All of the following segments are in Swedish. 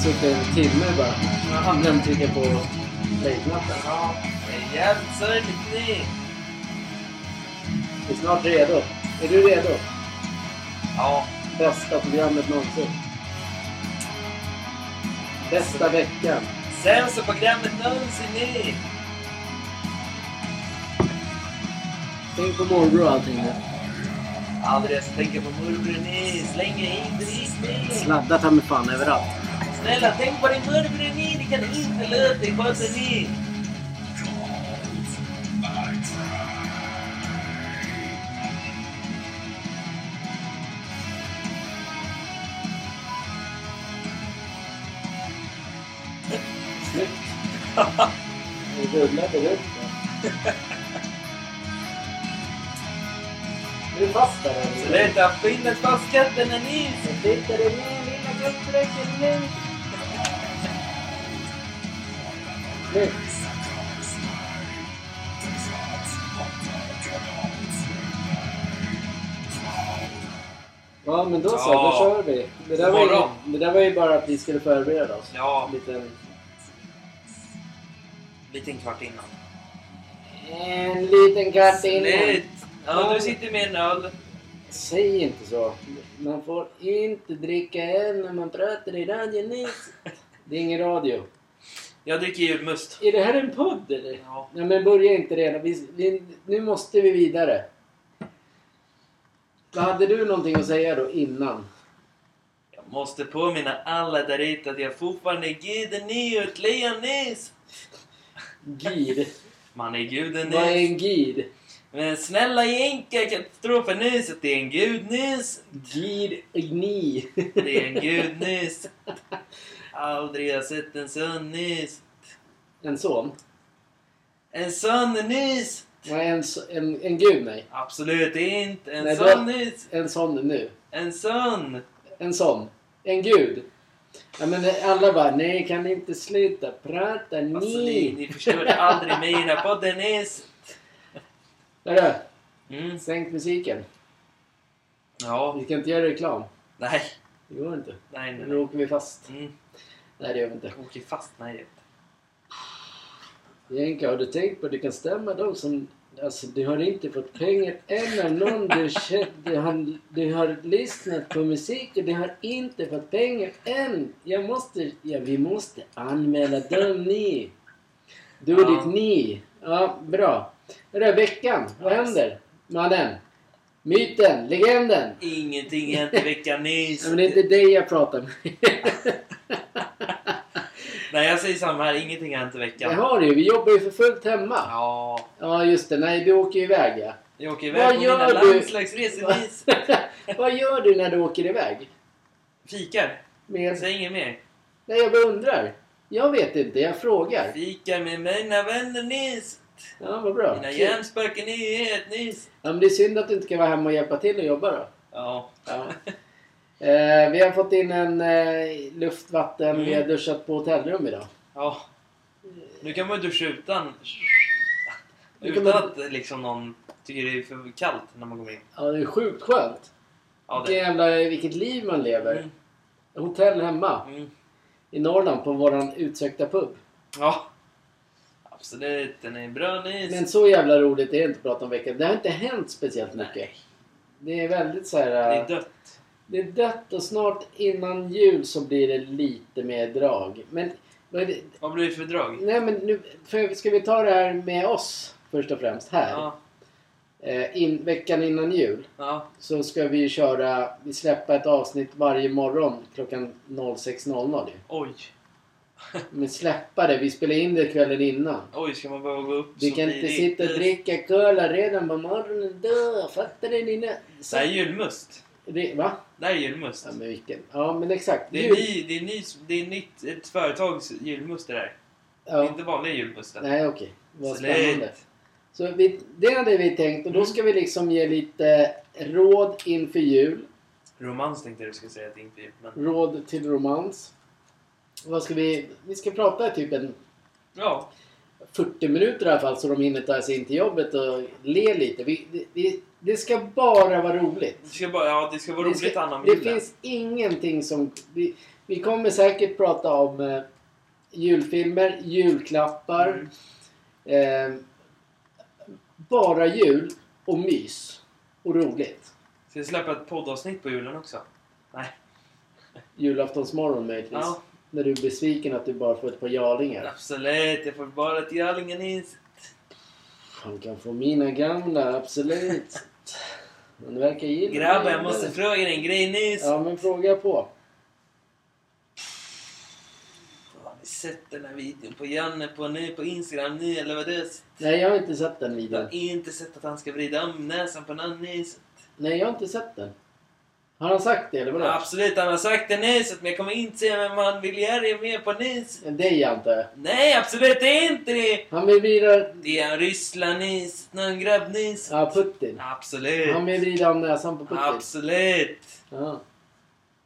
suttit en timme bara. Jaha. Glömt trycka på play-knappen. Ja, det är nu. Vi är snart redo. Är du redo? Ja, Bästa programmet någonsin. Bästa veckan. sämsta programmet någonsin nu. Tänk på morbror och allting nu. Ens tänka på morbror nu. Slänga in drit nu. Sladdar ta mig fan överallt. Snälla, tänk på din morbror nu. Det kan inte låta dig sköta. Snyggt. Det rullade runt. Är du fast där eller? Sluta finnas fast katterna nu. Så sitter det ner lilla gubbfläcken nu. Ja men då så, Ja. då kör vi. Det där, var ju, morgon. det där var ju bara att vi skulle förbereda oss. Ja, En liten, kvart innan. en liten kvart innan. Slut. Ja, du sitter med en öl. Säg inte så. Man får inte dricka öl när man pratar i radion nu. Det är ingen radio. Jag dricker julmust. Är det här en podd eller? Ja. Nej men börja inte redan. Vi, vi, nu måste vi vidare. Vad hade du någonting att säga då innan? Jag måste påminna alla där ute att jag fortfarande är guden ny och Leon Nys. Gid. Man är guden Vad är en gid? Men snälla jänka katastrofen nys att det är en gud nys. Gid ni. Det är en gud nys. Aldrig har sett en sån nys. En son? En sån nys. Nej, en, en, en gud nej. Absolut inte. En Nej, då- nys. En sån nu. En sån. En sån. En gud. Ja men alla bara, nej kan ni inte sluta prata ni? Alltså ni, ni förstår aldrig mina podden nys. Hörru, Mm. sänk musiken. Ja. Vi ska inte göra reklam. Nej. Det går inte. Nej, nej, Nu nej. åker vi fast. Mm. Nej det gör vi inte. Åker fast? Nej. Jenka, har du tänkt på att det kan stämma de som... Alltså du har inte fått pengar än av någon du, kä- du, har, du har lyssnat på musik och du har inte fått pengar än. Jag måste... Ja, vi måste anmäla dem ni. Du och Ja. ditt ni. Ja, bra. Är veckan? Vad händer? Mannen? Myten? Legenden? Ingenting hänt i veckan nyss. Ja, men det är inte dig jag pratar med. Nej, jag säger samma här. Ingenting har hänt i Det veckan. har du ju. Vi jobbar ju för fullt hemma. Ja, Ja, just det. Nej, du åker iväg ja. jag åker Vad iväg på gör mina du? landslagsresor. Vad gör du när du åker iväg? Fikar. Med... Säg inget mer. Nej, jag bara undrar. Jag vet inte, jag frågar. Fikar med mina vänner nyss. Ja, vad bra. Mina Kul. hjärnspöken nyhet nyss. Ja, men det är synd att du inte kan vara hemma och hjälpa till och jobba då. Ja. Ja. Eh, vi har fått in en eh, luftvatten. Vi har Mm. duschat på hotellrum idag. ja. Nu kan man ju duscha utan... Utan man- att liksom någon tycker det är för kallt när man kommer in. Ja, det är sjukt skönt. Ja, Vilken det. jävla, vilket liv man lever. Mm. Hotell hemma Mm. i Norrland på våran utsökta pub. Ja. Absolut, den är bra nyss. Men så jävla roligt är det inte att prata om veckan. Det har inte hänt speciellt mycket. Nej, Det är väldigt så här... det är dött. Det är dött och snart innan jul så blir det lite mer drag. Men, det? Vad blir det för drag? Nej men nu, för, ska vi ta det här med oss först och främst här. Ja. Eh, in, veckan innan jul Ja. så ska vi köra, vi släppa ett avsnitt varje morgon klockan 06.00 ju. Oj. Men släppa det, vi spelar in det kvällen innan. Oj, ska man behöva gå upp Vi så kan inte sitta och dricka cola redan på morgonen då. Fattar du Nina? Det här är julmust. Det, va? Det här är julmust. Ja men vilken? Ja men exakt. Det är, Jul- ny, det, är ny, det är nytt, ett företags julmust det där. Det är ja. inte vanliga julmusten. Nej okej. Vad Slut. spännande. Så vi, det hade vi tänkt och då Mm. ska vi liksom ge lite råd inför jul. Romans tänkte jag du skulle säga inte är. Men Råd till romans. Vad ska vi... Vi ska prata typ en ja, 40 minuter i alla fall så de hinner ta sig in till jobbet och le lite. Vi, vi, det ska bara vara roligt. det ska, bara, ja, det ska vara Det, roligt ska, Anna om det finns ingenting som... Vi, Vi kommer säkert prata om eh, julfilmer, julklappar. Mm. Eh, bara jul och mys. Och roligt. Ska vi släppa ett poddavsnitt på julen också? Nej. Julaftonsmorgon möjligtvis. Ja, När du är besviken att du bara får ett par jarlingar. absolut. Jag får bara ett Jarlingenis. Han kan få mina gamla, absolut. Men det verkar gilla Grabbar, jag måste fråga dig en grej nyss. Ja, men fråga på. Har ni sett den här videon på Janne på, nu, på Instagram nu eller vad det är? Nej, jag har inte sett den Jag videon. har inte sett att han ska vrida om näsan på Nannis. Nej, jag har inte sett den. Har han sagt det eller vadå? Absolut, han har sagt det nyss men jag kommer inte säga vem han vill göra med på nyss. Dig antar jag. Nej, absolut det är inte det! Han vill vrida... Det är en Ryssland-nys, någon grabb-nys. Ja, Putin. Absolut. Han vill vrida om näsan på Putin. Absolut. Ja.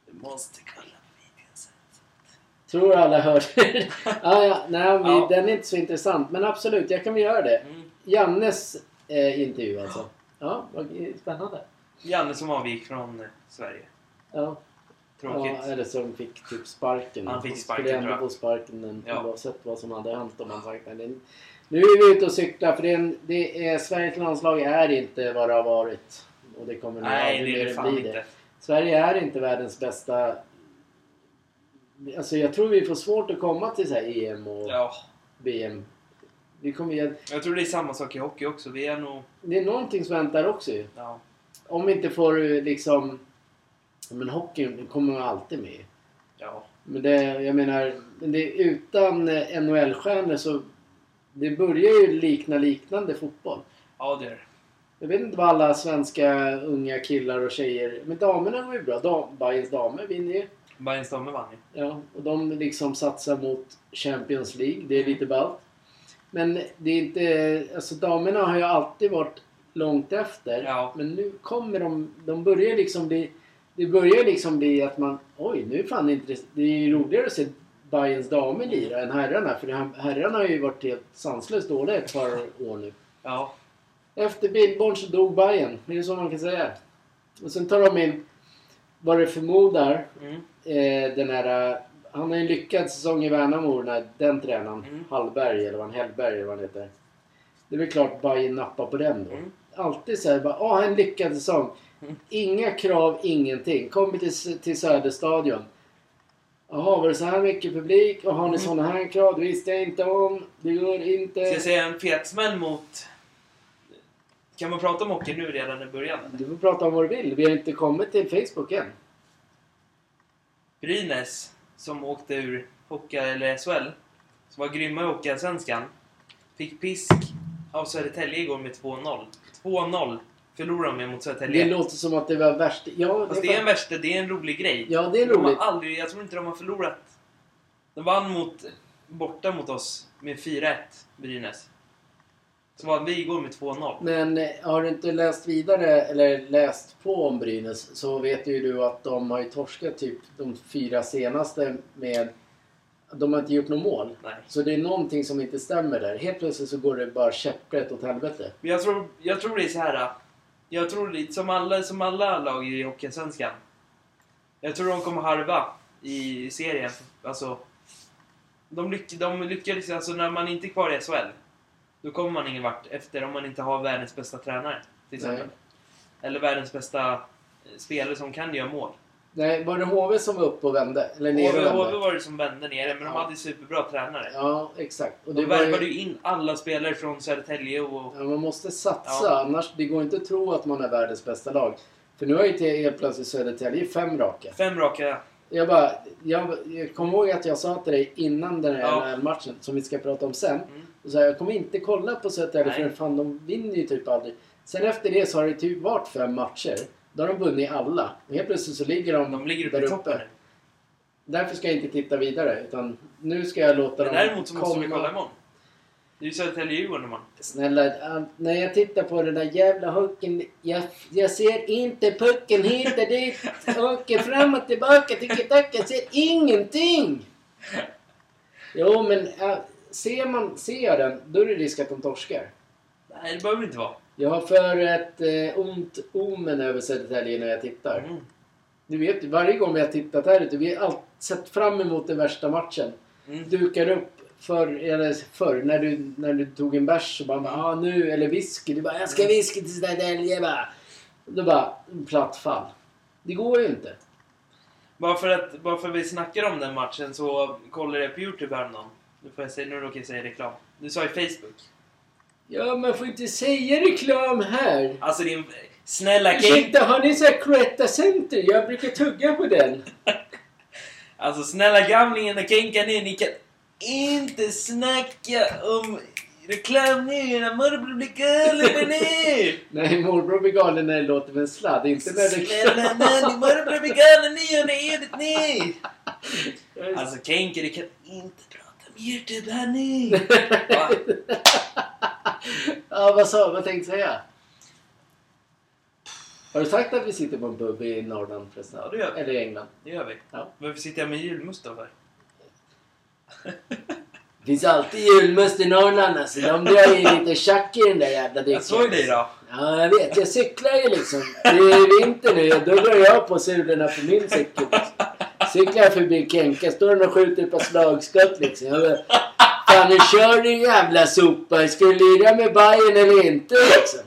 Du måste kolla på videon sen. Tror alla hörde det. ja, ja, nej, vi, Ja. den är inte så intressant. Men absolut, jag kan väl göra det. Mm. Jannes eh, intervju alltså. Ja, vad spännande. Janne som avgick från eh, Sverige. Ja. Tråkigt. Ja, eller som fick typ sparken. Han fick Han sparken, Skulle ändå få sparken Ja. oavsett vad som hade hänt om han sagt nej. det- Nu är vi ute och cyklar för det är, en, det är, Sveriges landslag är inte vad det har varit. Och det kommer nog aldrig det det mer fan bli inte. det. Sverige är inte världens bästa... Alltså jag tror vi får svårt att komma till så här EM och Ja, VM. Vi kommer, jag tror det är samma sak i hockey också. Vi är nog... det är någonting som väntar också ju. Ja. Om inte får eh, liksom... Men hockeyn kommer man alltid med. Ja. Men det, jag menar, men det, utan eh, NHL-stjärnor så... Det börjar ju likna liknande fotboll. Ja, det är det. Jag vet inte vad alla svenska unga killar och tjejer... Men damerna går ju bra. Dam, Bayerns damer vinner ju. Bayerns damer vann ju. Ja, och de liksom satsar mot Champions League. Det är lite ballt. Men det är inte... Alltså damerna har ju alltid varit långt efter. Ja. Men nu kommer de... De börjar liksom bli... Det börjar liksom bli att man... Oj, nu är fan inte det... Det är ju roligare att se Bayerns damer lira än herrarna. För herrarna har ju varit helt sanslöst dåliga ett par år nu. Ja. Efter Billborn så dog Bayern. Det är så man kan säga. Och sen tar de in, vad det förmodar, Mm. eh, den här... Han har ju en lyckad säsong i Värnamo, den, här- den tränaren. Mm. Hallberg, eller vad han Hellberg, eller vad han heter. Det är väl klart Bayern nappar på den då. Mm. Alltid så här, bara, åh, en lyckad säsong. Mm. Inga krav, ingenting. Kommer till, till Söderstadion. Jaha, var det så här mycket publik? Och har Mm. ni såna här krav? Det visste jag inte om. Det går inte. Ska jag säga en fet smäll mot... Kan man prata om hockey nu redan i början? eller? Du får prata om vad du vill. Vi har inte kommit till Facebook än. Brynäs, som åkte ur Hockey eller SHL, som var grymma i Hockeyallsvenskan, fick pisk av Södertälje igår med 2-0. 2-0 förlorade de mot Det Södertälje. låter som att det var värst. Ja, Fast det är en värsta, det är en rolig grej. Ja, det är De har roligt. aldrig, jag tror inte de har förlorat. De vann mot, borta mot oss med 4-1, Brynäs. Så vann vi igår med 2-0. Men eh, har du inte läst vidare, eller läst på om Brynäs, så vet ju du att de har ju torskat typ de fyra senaste med... De har inte gjort något mål. Nej. Så det är någonting som inte stämmer där. Helt plötsligt så går det bara käpprätt åt helvete. Men jag tror, jag tror det är så här. Jag tror lite som alla, som alla lag i Hockeysvenskan. Jag tror de kommer harva i serien. Alltså, de, lyck, de lyckades, alltså när man inte är kvar i SHL. Då kommer man ingen vart efter om man inte har världens bästa tränare. Till exempel. Nej. Eller världens bästa eh, spelare som kan göra mål. Nej, var det HV som var uppe och vände? Eller ner och HV, HV var det som vände ner men de Ja. hade superbra tränare. Ja, exakt. Och De värvade ju... in alla spelare från Södertälje och... Ja, man måste satsa, Ja. annars det går inte att tro att man är världens bästa lag. För nu har ju helt plötsligt Södertälje fem raka. Fem raka... Jag bara, jag, jag kommer ihåg att jag sa till dig innan den här Ja. NHL-matchen, som vi ska prata om sen. Mm. Och så jag kommer inte kolla på Södertälje för fan de vinner ju typ aldrig. Sen efter det så har det typ varit fem matcher. Då har de vunnit alla. Och helt plötsligt så ligger de, De ligger uppe där nu. Därför ska jag inte titta vidare. Utan nu ska jag låta Men dem däremot så måste vi kolla imorgon. Det är ju Södertälje-Djurgården imorgon. Snälla, när jag tittar på den där jävla hockeyn. Jag, jag ser inte pucken hit och dit. Åker fram och tillbaka, tiki-taka. Jag ser ingenting! Jo, men äh, ser, man, ser jag den, då är det risk att de torskar. Nej, det behöver det inte vara. Jag har för ett eh, ont omen över Södertälje när jag tittar. Mm. Du vet ju, varje gång vi har tittat här ute, vi är all, sett fram emot den värsta matchen. Mm. Dukar upp förr, eller förr när, du, när du tog en bärs så bara ah, nu, eller whisky. Du bara jag ska whisky till Södertälje bara. Då bara platt fall. Det går ju inte. Bara för att bara för att vi snackar om den matchen så kollade jag på Youtube häromdagen. Nu får jag säga, nu råkar jag säga reklam. Du sa i Facebook. Ja, man får inte säga reklam här. Alltså din... Snälla King! Ursäkta, har ni så här Cloetta Center? Jag brukar tugga på den. Alltså snälla gamlingen och Kenka ni, ni kan inte snacka om reklam nu när morbror blir galen nu! Nej, morbror blir galen när det låter med en sladd. Inte när det Snälla nanny, morbror blir galen nu och det är det nu! Alltså Kenka, du kan inte prata om Youtube här nu! Va? ja, vad sa Vad tänkte du säga? Har du sagt att vi sitter på en pub i Norrland förresten? Ja, det gör vi. Eller i England? Det gör vi. Ja. Varför sitter jag med julmust då för? Det finns alltid julmust i Norrland alltså. De drar ju lite tjack i den där jävla drycken. Jag såg dig då. Ja, jag vet. Jag cyklar ju liksom. Det är vinter nu. Då drar jag på sulorna på min cykel. Cyklar jag förbi Kenka. Står han och skjuter ett par slagskott liksom. Jag bara, Fan, nu kör din jävla sopa. Ska du lira med Bajen eller inte liksom?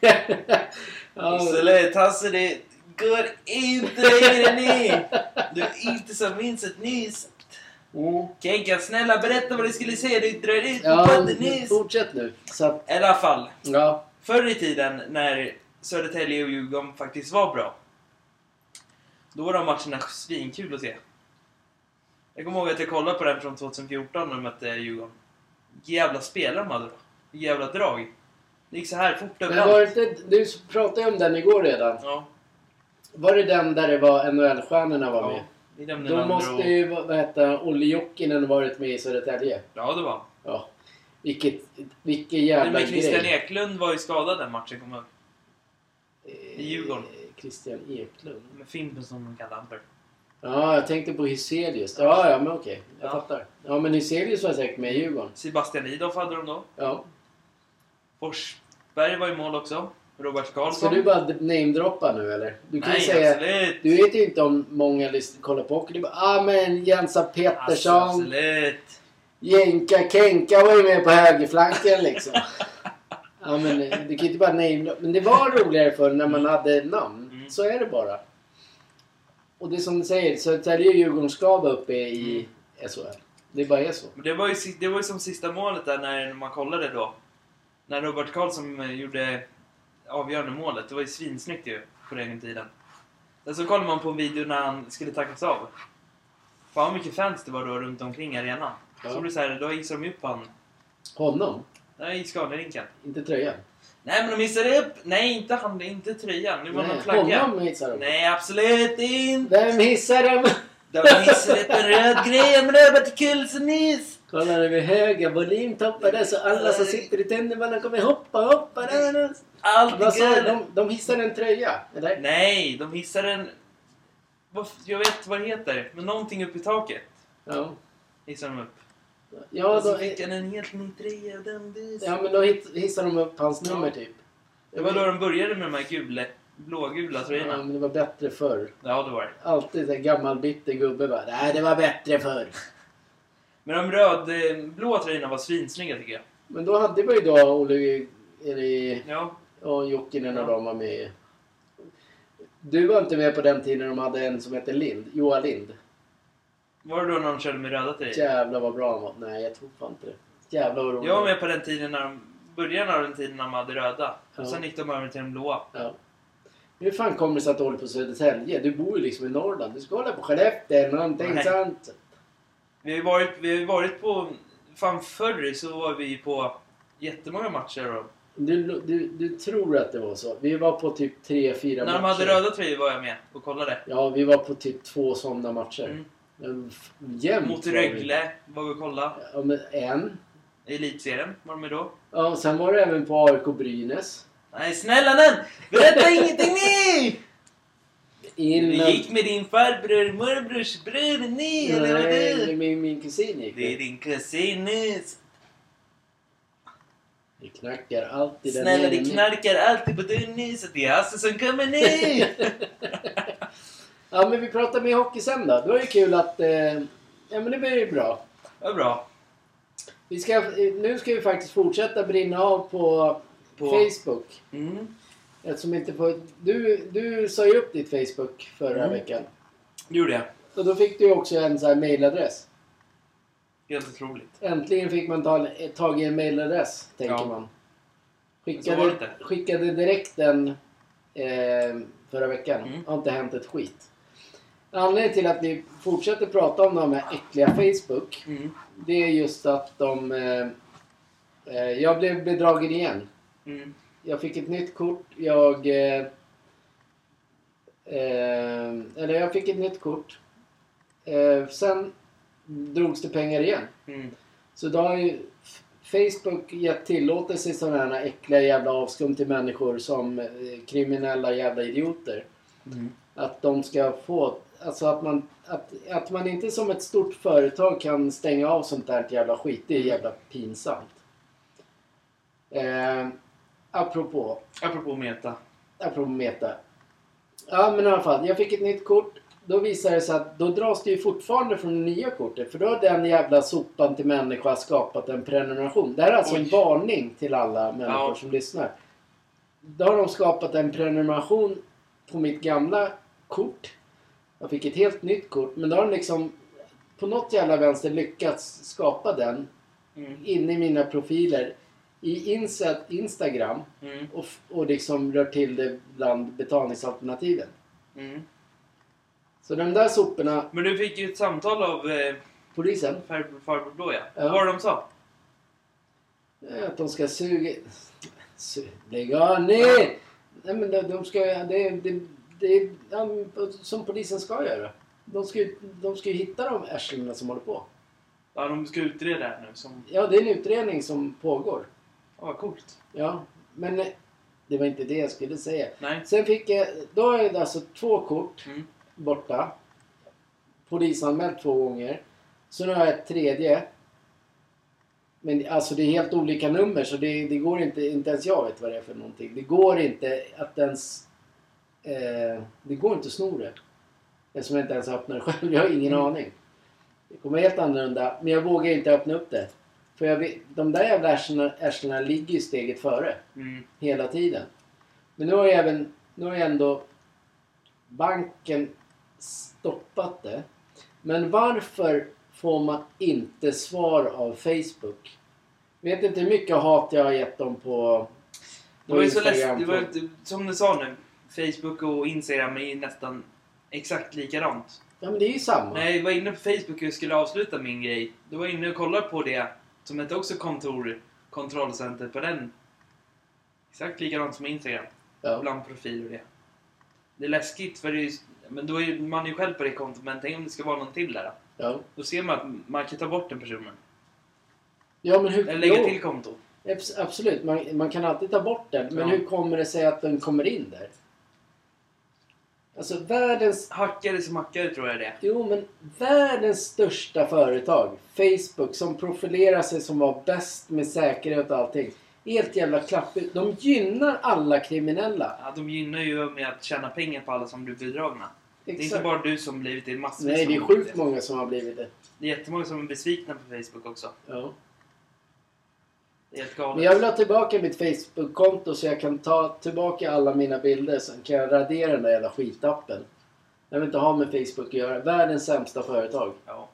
Absolut, Hasse det går inte längre ner! Du är inte som Vincent nyss. mm. Kenka, snälla berätta vad du skulle säga. Du drar ut på ja podden nyss. fortsätt nu. Så I alla fall. ja. Förr i tiden när Södertälje och Djurgården faktiskt var bra. Då var de matcherna svinkul att se. Jag kommer ihåg att jag kollade på den från 2014 när de mötte Djurgården. Jävla spelare de hade då. Jävla drag. Det gick så här fort Men överallt. var det du pratade ju om den igår redan. Ja, Var det den där det var NHL-stjärnorna var med? ja. Då måste och... ju, vad hette Olle Jokinen varit med i Södertälje. Ja, det var Ja. Vilket, vilken jävla men Christian grej. Eklund var ju skadad den matchen, kommer jag ihåg. i Djurgården. Christian Eklund. Med Fimpen som för. Ja, jag tänkte på Hyselius. Ja, ja, men okej. Jag Ja. fattar. Ja, men Hyselius var säkert med i Djurgården. Sebastian Idoff hade de då. Ja. Forsberg var i mål också. Robert Ska Karlsson. du bara namedroppa nu eller? Du kan Nej, säga... absolut. Du vet ju inte om många kollar på hockey. Du bara, ah men Jensa Alltså, Pettersson, absolut. Jenka Kenka var ju med på högerflanken liksom. ja men eh, du kan ju inte bara namedroppa. Men det var roligare för när man hade namn. Mm. Så är det bara. Och det är som du säger, Södertälje och Djurgården ska vara uppe i SHL. Det bara är så. Men det var, ju, det var ju som sista målet där när man kollade då. När Robert Karlsson eh, gjorde avgörande målet. Det var ju svinsnyggt ju på den tiden. Sen så kollade man på en video när han skulle tackas av. Fan vad mycket fans det var då runt omkring arenan. Ja. Så det så här, då hissade de upp han Honom, där i skaderinken. inte tröjan. Nej men de hissade upp... Nej inte han, inte tröjan. Det var någon flagga. honom hissar de. Nej absolut inte! Vem hissar dem? De hissade upp en röd grej med Robert Kulsenys! Kolla nu vid höga volymtoppar där så alla som sitter i tunnelbanan kommer hoppa, hoppa där. Allt Vad sa är? De, de hissar en tröja, eller? Nej, de hissar en... Jag vet vad det heter, men någonting uppe i taket Ja. hissar de upp. Ja, och så då, fick han en helt ny och den dus. ja, men då hissar de upp hans Ja. nummer typ. Det var då de började med de här gula, blågula Ja, tröjorna. men det var bättre förr. Ja, det var det. Alltid en gammal bitter gubbe bara. Nej, det var bättre förr. Men de röd-blå tröjorna var svinsnygga tycker jag. Men då hade vi ju då Olle Eri Ja, och Jokinen och Ja. de var med. Du var inte med på den tiden de hade en som hette Lind. Johan Lind. Var det då när de körde med röda tröjor? Jävlar vad bra han var. Nej, jag tror fan inte det. Jävlar vad roligt. Jag var med på den tiden när de... Början av den tiden när de hade röda. Ja. Och sen gick de över till den blåa. Ja. Hur fan kommer det sig att du håller på Södertälje? Du bor ju liksom i Norrland. Du ska hålla på Skellefteå, någonting Nej. sant. Vi har ju varit, vi har varit på... Fan förr så var vi på jättemånga matcher. Och, Du, du, du tror att det var så. Vi var på typ tre, fyra när matcher. de hade röda tröjor var jag med och kollade. Ja, vi var på typ två sådana matcher. Mm. Jämt Mot. Rögle var vi och kollade. Ja, men en. I Elitserien var de med då. Ja, och sen var det även på AIK Brynäs. Nej snälla nån! Berätta ingenting nu! Innan... Du gick med din farbror, morbrors bror ni, eller vad Nej, du? min, min kusin gick Det är det. din kusin nyss. Det knackar alltid där Snälla det nu. knarkar alltid på dörren nu så det är Hasse som kommer nu! Ja, men vi pratar med hockey sen då. Det var ju kul att... Eh, ja, men det blir ju bra. Det var bra. Vi ska, eh, nu ska vi faktiskt fortsätta brinna av på, På- Facebook. Mm. Eftersom inte på, du, du sa ju upp ditt Facebook förra Mm. veckan. Det gjorde jag. Och då fick du ju också en sån här mailadress. Helt otroligt. Äntligen fick man ta, tag i en mailadress, tänker Ja. man. Skickade, skickade direkt den eh, förra veckan. Mm. Har inte hänt ett skit. Anledningen till att vi fortsätter prata om de här äckliga Facebook. Mm. Det är just att de... Eh, eh, jag blev bedragen igen. Mm. Jag fick ett nytt kort. Jag... Eh, eh, eller jag fick ett nytt kort. Eh, sen drogs det pengar igen. Mm. Så då har ju Facebook gett tillåtelse i sådana här äckliga jävla avskum till människor som kriminella jävla idioter. Mm. Att de ska få... Alltså att man, att, att man inte som ett stort företag kan stänga av sånt där jävla skit. Det är jävla pinsamt. Eh, apropå Apropå Meta. Apropå Meta. Ja men i alla fall, jag fick ett nytt kort. Då visade det sig att då dras det ju fortfarande från det nya kortet. För då har den jävla sopan till människa skapat en prenumeration. Det här är alltså en Oj. varning till alla människor Ja. som lyssnar. Då har de skapat en prenumeration på mitt gamla kort. Jag fick ett helt nytt kort. Men då har de liksom på något jävla vänster lyckats skapa den Mm. inne i mina profiler i Insta, Instagram Mm. och, och liksom rör till det bland betalningsalternativen. Mm. Så de där soporna, Men du fick ju ett samtal av eh, polisen, farbror, farbror Blå ja. Ja. Vad var det de sa? eh, att de ska suga... Su, lägg av ner! Nej men de, de ska... Det, det, det, ja, som polisen ska göra. De ska, de ska ju hitta de arslena som håller på. Ja, de ska utreda det här nu. Som... Ja, det är en utredning som pågår. Ja, vad coolt. Ja, men eh, det var inte det jag skulle säga. Nej. Sen fick jag... Då är det alltså två kort Mm. borta. Polisanmält två gånger. Så nu har jag ett tredje. Men alltså det är helt olika nummer så det, det går inte, inte ens jag vet vad det är för någonting. Det går inte att ens... Eh, det går inte att sno det. Eftersom jag inte ens öppnar det själv. Jag har ingen Mm. aning. Det kommer helt annorlunda. Men jag vågar inte öppna upp det. För jag vet, de där jävla arslena- ligger ju steget före Mm. hela tiden. Men nu har ju även, nu har ju ändå banken stoppat det. Men varför får man inte svar av Facebook? Vet inte hur mycket hat jag har gett dem på, Det var ju så Instagram, lätt, det var, på- som du sa nu. Facebook och Instagram är ju nästan exakt likadant. Ja men det är ju samma. När jag var inne på Facebook och skulle avsluta min grej. Då var jag inne och kollade på det. Som hette också kontor, kontrollcenter på den. Exakt likadant som Instagram. Ja. Bland profil och det. Det är läskigt för det är, men då är man ju själv på det kontot. Men tänk om det ska vara någon till där. Då, Ja, då ser man att man kan ta bort den personen. ja men hur... Eller lägga jo, till konto. abs- Absolut, man, man kan alltid ta bort den. Men Ja. hur kommer det sig att den kommer in där? Alltså världens Hackare som hackare tror jag det är. Jo, men världens största företag, Facebook, som profilerar sig som var bäst med säkerhet och allting. Helt jävla klappigt. De gynnar alla kriminella. Ja, de gynnar ju med att tjäna pengar på alla som blir bedragna. Det är inte Exakt. bara du som blivit det, massvis Nej, det är sjukt många som har blivit det. Det är jättemånga som är besvikna på Facebook också. Ja. Helt galet. Men jag vill ha tillbaka mitt Facebook-konto så jag kan ta tillbaka alla mina bilder. Sen kan jag radera den där jävla skitappen. Jag vill inte ha med Facebook att göra. Världens sämsta företag. Ja.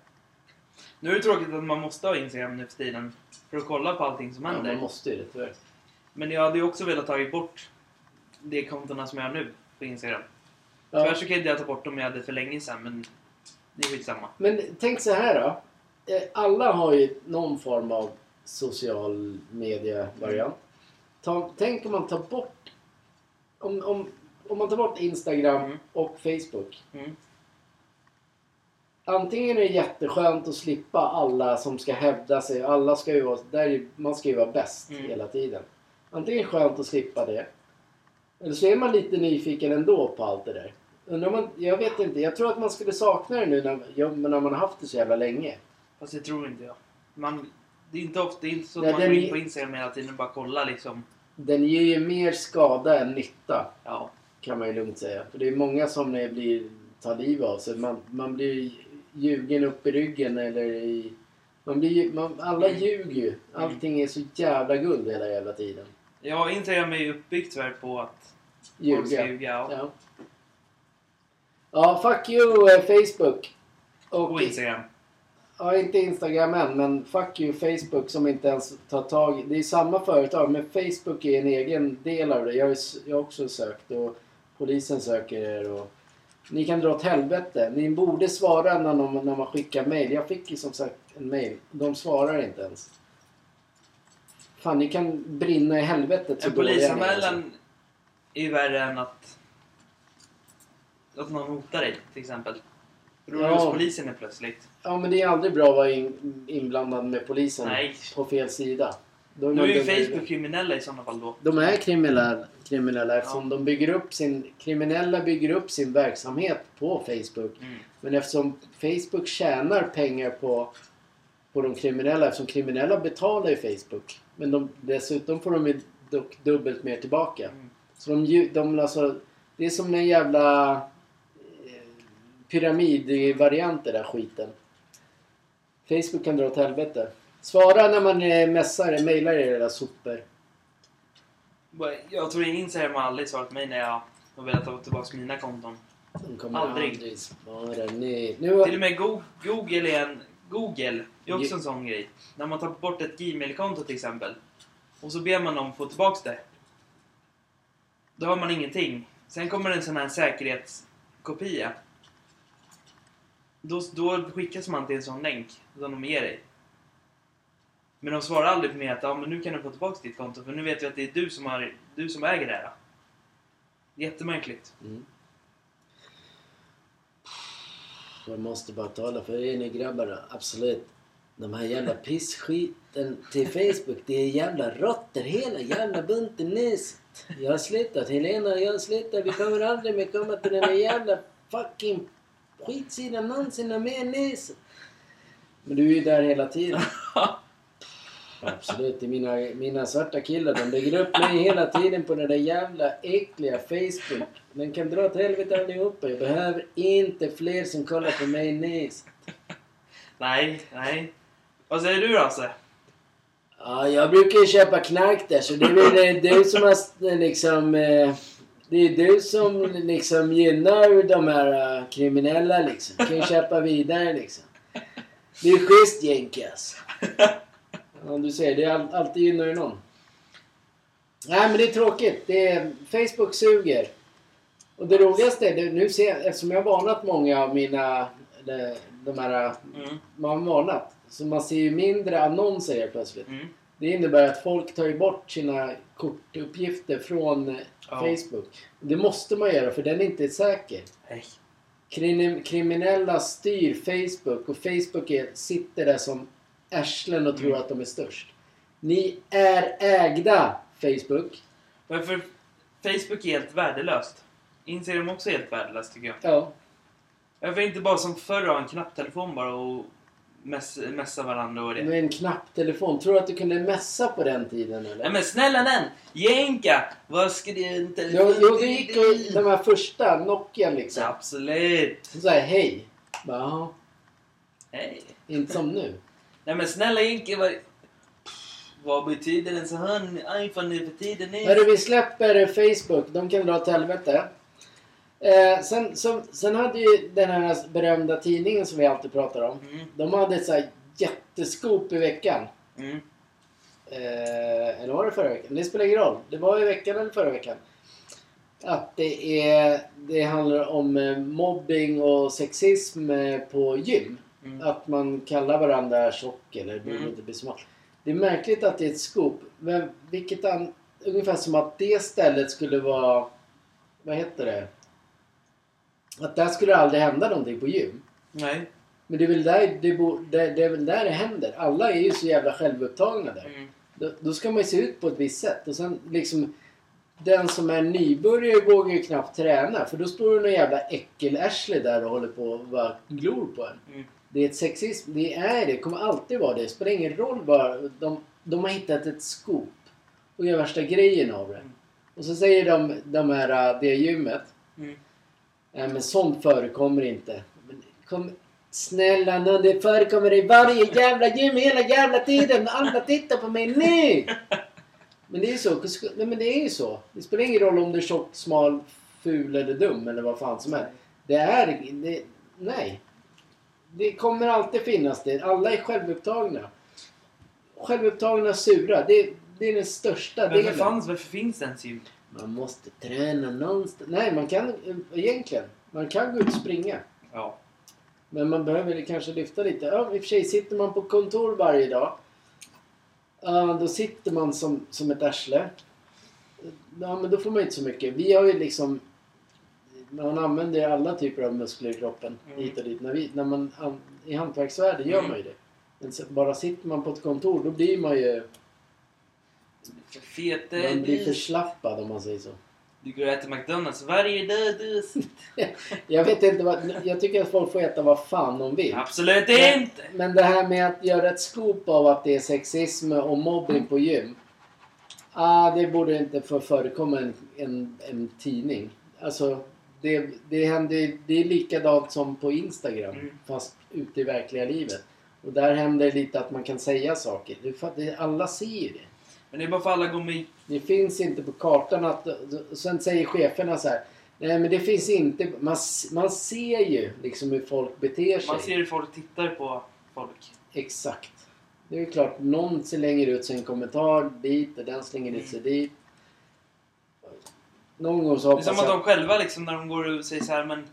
Nu är det tråkigt att man måste ha Instagram nu för tiden för att kolla på allting som Ja, händer. man måste ju det tyvärr. Men jag hade ju också velat ta bort de kontona som jag har nu på Instagram. Tyvärr Ja. så kan inte jag ta bort dem jag hade för länge sedan, men det är skitsamma. Men tänk så här då. Eh, Alla har ju någon form av social media-variant. Tänk om man tar bort... Om, om, om man tar bort Instagram Mm. och Facebook. Mm. Antingen är det jätteskönt att slippa alla som ska hävda sig. Alla ska ju vara, där är, man ska ju vara bäst Mm. hela tiden. Antingen är det skönt att slippa det. Eller så är man lite nyfiken ändå på allt det där. Undrar man, jag vet inte. Jag tror att man skulle sakna det nu när, när man har haft det så jävla länge. Fast det tror inte jag. Man, det är inte ofta, det är inte så att Nej, man går in på Instagram hela tiden och bara kollar liksom. Den ger ju mer skada än nytta. Ja. Kan man ju lugnt säga. För det är många som är- blir ta livet av sig. Man, man blir ljugen upp i ryggen eller i... Man blir, man, alla Mm. ljuger ju. Allting är så jävla guld hela jävla tiden. Ja, Instagram är ju uppbyggt tyvärr på att folk ska Ljuga. ljuga. Ja. Ja. Ja, fuck you eh, Facebook. Och, Och Instagram. Ja, inte Instagram än, men fuck you Facebook som inte ens tar tag i... Det är samma företag, men Facebook är en egen del av det. Jag har, s- jag har också sökt och polisen söker er och... Ni kan dra åt helvete. Ni borde svara när, de, när man skickar mail. Jag fick ju som sagt en mail. De svarar inte ens. Fan, ni kan brinna i helvetet En polisanmälan är ju värre än att, att någon hotar dig, till exempel. Är Ja. är plötsligt. Ja, men det är aldrig bra att vara in, inblandad med polisen Nej. på fel sida. Då Då man är ju Facebook kriminella i sådana fall då. De är kriminella, kriminella eftersom Ja. de bygger upp sin... Kriminella bygger upp sin verksamhet på Facebook. Mm. Men eftersom Facebook tjänar pengar på, på de kriminella, eftersom kriminella betalar ju Facebook. Men de, dessutom får de ju dock dubbelt mer tillbaka. Mm. Så de, de alltså, det är som en jävla pyramidvariant det där skiten. Facebook kan dra åt helvete. Svara när man eh, messar, mejlar era sopor. Jag tror ingen Instagram har aldrig svarat mig när jag har velat ta tillbaka mina konton. De kommer Aldrig. aldrig, svara. Nej. Nu, Till och med Go- Google är en... Google är också en sån grej. När man tar bort ett Gmail-konto till exempel. Och så ber man dem få tillbaks det. Då har man ingenting. Sen kommer en sån här säkerhetskopia. Då, då skickas man till en sån länk som de ger dig. Men de svarar aldrig på mig att ja, men nu kan du få tillbaka ditt konto för nu vet vi att det är du som, har, du som äger det här. Jättemärkligt. Mm. Jag måste bara tala för er ni grabbar. Absolut. De här jävla pissskiten till Facebook. Det är jävla råttor hela jävla bunten nyss. Jag har slutat. Helena, jag har slutat. Vi kommer aldrig mer komma till den här jävla fucking skitsidan någonsin mer nyss. Men du är ju där hela tiden. Absolut, det är mina, mina svarta killar. De lägger upp mig hela tiden på den där jävla äckliga Facebook. Den kan dra åt helvete allihopa. Jag behöver inte fler som kollar på mig nyss. Nej, nej. Vad säger du då Hasse? Ja, jag brukar ju köpa knark där så det är väl eh, du som har s- liksom... eh, Det är du som liksom gynnar de här eh, kriminella liksom. Du kan ju köpa vidare liksom. Det är schysst Jenkas. Ja, du säger det. är all, alltid gynnar ju någon. Nej, men det är tråkigt. Det är, Facebook suger. Och det roligaste är, nu ser jag, eftersom jag har varnat många av mina, de, de här, Mm, man har varnat. Så man ser ju mindre annonser helt plötsligt. mm. Det innebär att folk tar ju bort sina kortuppgifter från eh, Ja. Facebook. Det måste man göra för den är inte säker. Nej. Krim, kriminella styr Facebook och Facebook är, sitter där som arslen och tror Mm. att de är störst. Ni är ägda Facebook. Varför Facebook är helt värdelöst. Instagram också är helt värdelöst tycker jag. Ja. Varför inte bara som förr ha en knapptelefon bara och mess, messa varandra och det? Med en knapptelefon. Tror du att du kunde messa på den tiden eller? Nej men snälla den! Jänka! Vad ska det telefon Jo, jo det gick ju de här första Nokia liksom. Absolut! Så här, hej. Bara, "Jaha, Hej. inte som nu. Nej men snälla Jänke, vad... Vad betyder en sån här iPhone nu för tiden? Hörru, vi släpper Facebook. De kan dra åt helvete. Eh, sen, så, sen hade ju den här berömda tidningen som vi alltid pratar om. Mm, De hade ett så här jätteskop i veckan. mm, Eh, eller var det förra veckan? Det spelar ingen roll. Det var i veckan eller förra veckan. Att det, är, det handlar om eh, mobbing och sexism eh, på gym. mm. Att man kallar varandra tjock eller Mm. inte bli smal. Det är märkligt att det är ett scoop. Men vilket an, ungefär som att det stället skulle vara... Vad heter det? Att där skulle det aldrig hända någonting på gym. Nej. Men det är väl där det, bo, det, det, är väl där det händer. Alla är ju så jävla självupptagna där. Mm. Då, då ska man ju se ut på ett visst sätt. Och sen liksom... Den som är nybörjare vågar ju knappt träna. För då står det någon jävla äckel-Ashley där och håller på och bara glor på en. Mm. Det är ett sexism. Det är det. Kommer alltid vara det. Det spelar ingen roll bara. De, de har hittat ett skop. Och gör värsta grejen av det. Mm. Och så säger de, de här, äh, det gymmet. Mm. Nej men sånt förekommer inte. Men, kom, snälla nån, det förekommer i varje jävla gym hela jävla tiden. Alla tittar på mig nu! Men det är ju så. Nej, men det är ju så. Det spelar ingen roll om du är tjock, smal, ful eller dum eller vad fan som helst. Det är... Det, nej. Det kommer alltid finnas det. Alla är självupptagna. Självupptagna sura. Det, det är den största delen. fanns, varför finns det ens gym? Man måste träna någonstans. Nej, man kan egentligen. Man kan gå ut och springa. Ja. Men man behöver kanske lyfta lite. Ja, i och för sig sitter man på kontor varje dag. Då sitter man som, som ett arsle. Ja, men då får man inte så mycket. Vi har ju liksom... Man använder alla typer av muskler i kroppen Mm. hit och dit. När vi, när man, an- I hantverksvärlden gör Mm. man ju det. Men bara sitter man på ett kontor då blir man ju... För fete Man blir förslappad om man säger så. Du går och äter McDonalds varje dag du. Jag vet inte vad... Jag tycker att folk får äta vad fan de vill. Absolut Men- inte! Men det här med att göra ett scoop av att det är sexism och mobbing på gym. Ah, det borde inte få förekomma en, en, en tidning. Alltså, det, det, händer, det är likadant som på Instagram. Mm. Fast ute i verkliga livet. Och där händer lite att man kan säga saker. Alla ser ju det. Men det är bara för alla går med Det finns inte på kartan att... Sen säger cheferna så här. Nej men det finns inte... Man, man ser ju liksom hur folk beter sig. Man ser hur folk tittar på folk. Exakt. Det är ju klart, någon slänger ut sig en kommentar dit och den slänger ut sig dit. Någon gång så Det är hoppas som att jag... de själva liksom när de går och säger så här men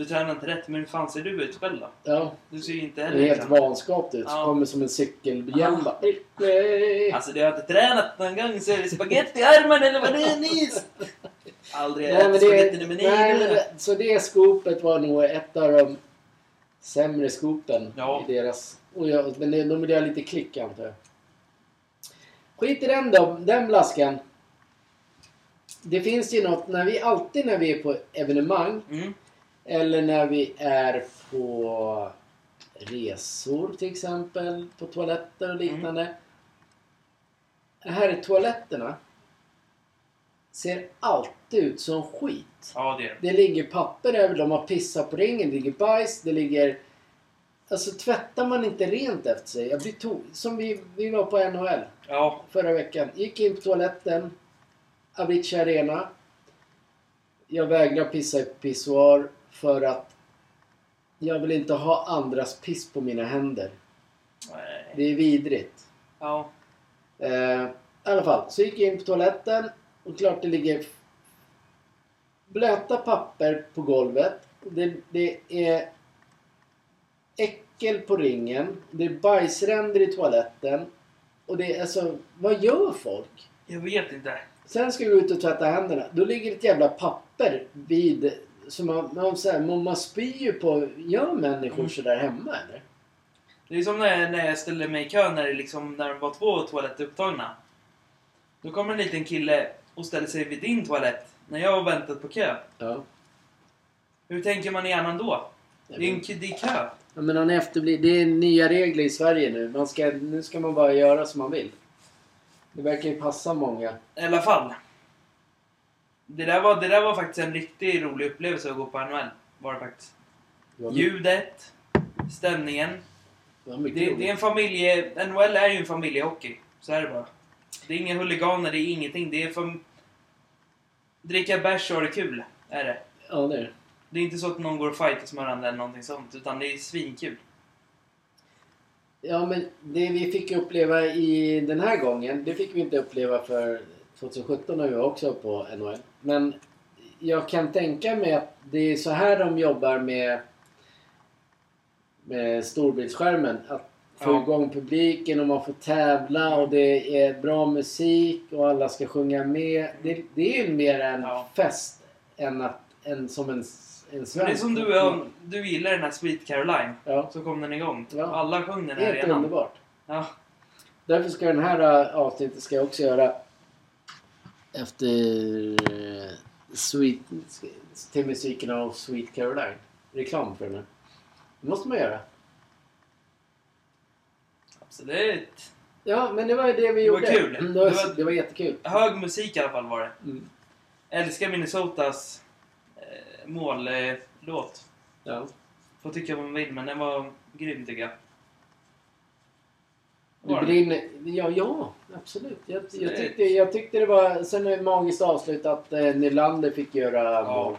du tränar inte rätt, men hur fan ser du ut själv då? Ja, Du ser ju inte det heller är helt vanskapt ut. Ja. kommer som en cykelhjälm bara... Nej. Alltså du har inte tränat någon gång så är det spagetti i armen eller vad det är nyss? Aldrig Nej, ätit det, spagetti nummer nej, men nio. det, så det skopet var nog ett av de sämre skopen Ja. i deras... Och jag, men det, de vill ha lite klick antar jag. Skit i den då, den blaskan. Det finns ju något, när vi alltid när vi är på evenemang Mm. Eller när vi är på resor till exempel, på toaletter och liknande. Här i toaletterna ser alltid ut som skit. Ja det är det. Det ligger papper över, de har pissat på ringen, det ligger bajs, det ligger... Alltså tvättar man inte rent efter sig. Jag blir to- Som vi, vi var på NHL Ja. förra veckan. Gick in på toaletten. Avicii Arena. Jag vägrar pissa i pissoar för att jag vill inte ha andras piss på mina händer. Nej. Det är vidrigt. Ja. Eh, I alla fall, så gick jag in på toaletten och klart det ligger blöta papper på golvet. Det, det är äckel på ringen. Det är bajsränder i toaletten. Och det är alltså, vad gör folk? Jag vet inte. Sen ska vi ut och tvätta händerna. Då ligger ett jävla papper vid... Så man, man, så här, man, man spyr ju på... Gör människor Mm. sådär hemma eller? Det är som när, när jag ställde mig i kö när det, liksom, när det var två toaletter upptagna. Då kommer en liten kille och ställer sig vid din toalett när jag har väntat på kö. Ja. Hur tänker man i hjärnan då? Det är en det är kö. Ja, men han efterblir... Det är nya regler i Sverige nu. Man ska, nu ska man bara göra som man vill. Det verkar ju passa många. I alla fall. Det där, var, det där var faktiskt en riktigt rolig upplevelse att gå på NHL. Var det faktiskt. Det Ljudet, stämningen. det var det är en familje... NHL är ju en familjehockey. Så är det bara. Det är inga huliganer, det är ingenting. Det är fam... Dricka bärs och ha det kul. Är det. Ja, det är det. Det är inte så att någon går och fightas med varandra eller någonting sånt. Utan det är svinkul. Ja, men det vi fick uppleva i den här gången, det fick vi inte uppleva för 2017 när vi var också på NHL. Men jag kan tänka mig att det är så här de jobbar med, med storbildsskärmen. Att få Ja. igång publiken och man får tävla och det är bra musik och alla ska sjunga med. Det, det är ju mer en Ja. fest än, att, än som en, en svensk. Men det är som du, ja, du gillar den här Sweet. Caroline. Ja, Så kom den igång. Ja. Alla sjöng den här helt redan. underbart. Ja. Därför ska den här äh, avsnittet ska jag också göra efter äh, Sweet, till musiken av Sweet Caroline. Reklam för här. Det måste man göra. Absolut. Ja, men det var ju det vi Det var gjorde. kul. Mm, Det var, Det var- det var jättekul. Hög musik i alla fall var det. Mm. Älskar Minnesotas eh, mållåt. Ja. Får tycka vad man vill, men den var grym tycker jag. Du brinner... Ja, ja, absolut. Jag, jag, tyckte, jag tyckte det var... Sen är det magiskt avslut att eh, Nylander fick göra Ja. mål.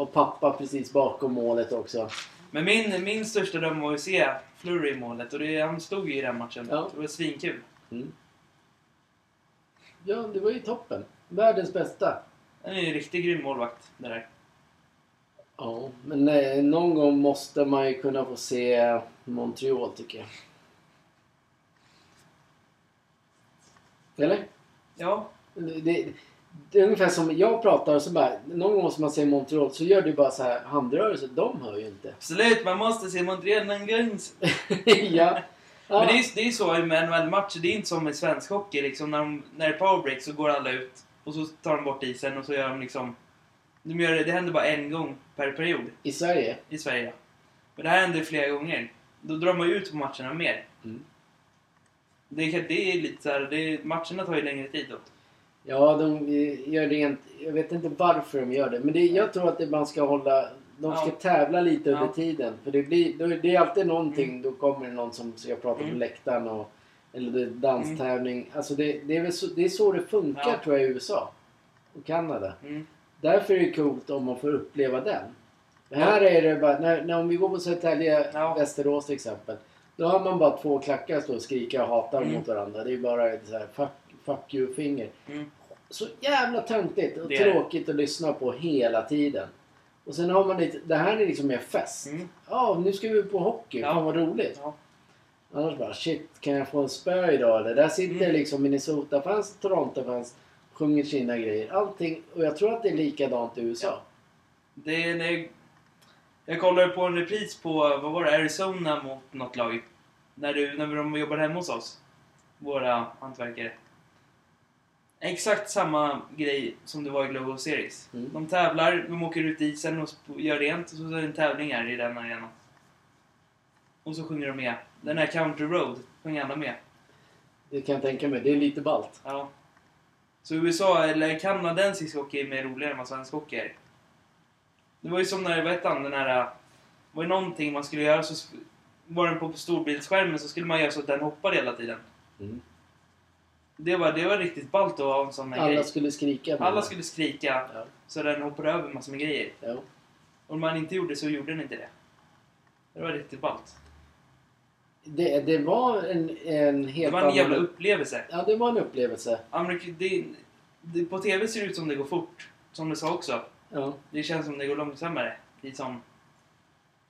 Och pappa precis bakom målet också. Men min, min största dröm var att se Flurry i målet och det, han stod ju i den matchen. Ja. Det var svinkul. Mm. Ja, det var ju toppen. Världens bästa. Han är ju en riktigt grym målvakt, det där. Ja, men eh, någon gång måste man ju kunna få se Montreal tycker jag. Eller? Ja, Det, det, det är ungefär som jag pratar och så bara, någon gång måste man se Montreal så gör du bara så här handrörelser. De hör ju inte. absolut. Man måste se Montreal någon gång. ja. ja. Men det är, det är så med NHL-matcher. Det är inte som i svensk hockey. Liksom, när, de, när det är powerbreak så går alla ut och så tar de bort isen och så gör de liksom... De gör det, det händer bara en gång per period I Sverige? i Sverige. Men det här händer flera gånger. Då drar man ju ut på matcherna mer. Mm. Det, är- det är lite så här, det matcherna tar ju längre tid då. Ja, de gör rent... Jag vet inte varför de gör det. Men det, jag tror att det man ska hålla... De ska Ja. tävla lite under Ja. tiden. För det, blir, det är alltid någonting. Mm. Då kommer det någon som ska prata på Mm. läktaren. Och, eller det danstävling. Alltså det, det, är så, det är så det funkar Ja. tror jag i USA. Och Kanada. Mm. Därför är det coolt om man får uppleva den. Men Här är det bara, när, när om vi går på Södertälje. Västerås till exempel. Då har man bara två klackar stå och skrika och hata Mm. mot varandra. Det är bara ett så här fuck, fuck you-finger. Mm. Så jävla töntigt och Det är det. tråkigt att lyssna på hela tiden. Och sen har man lite, det här är liksom mer fest. Mm. Ja, nu ska vi på hockey. Ja. Fan vad roligt. Ja. Annars bara shit, kan jag få en spö idag eller? Där sitter Mm. liksom Minnesota-fans, Toronto-fans, sjunger sina grejer. Allting. Och jag tror att det är likadant i USA. Det är, det, jag kollade på en repris på, vad var det, Arizona mot något lag. När, du, när de jobbade hemma hos oss. Våra hantverkare. Exakt samma grej som det var i Global Series. Mm. De tävlar, de åker ut i isen och gör rent och så är det en tävling här i den arenan. Och så sjunger de med. Den här Country Road sjunger alla med. Det kan jag tänka mig. Det är lite ballt. Ja. Så USA, eller kanadensisk hockey är mer roligare än vad svensk hockey är. Det var ju som när, vad hette han, den här... Det var ju någonting man skulle göra så var den på storbildsskärmen så skulle man göra så att den hoppade hela tiden. Mm. Det var, det var riktigt ballt att ha en sån här Alla grej. skulle skrika. Alla det. skulle skrika Ja. så den hoppade över massor med grejer. Ja. Om man inte gjorde så gjorde den inte det. Det var riktigt ballt. Det, det var en, en helt Det var en jävla annan- upplevelse. Ja, det var en upplevelse. Amerik- det, det, på TV ser det ut som det går fort. Som du sa också. Ja. Det känns som det går långsammare. Liksom.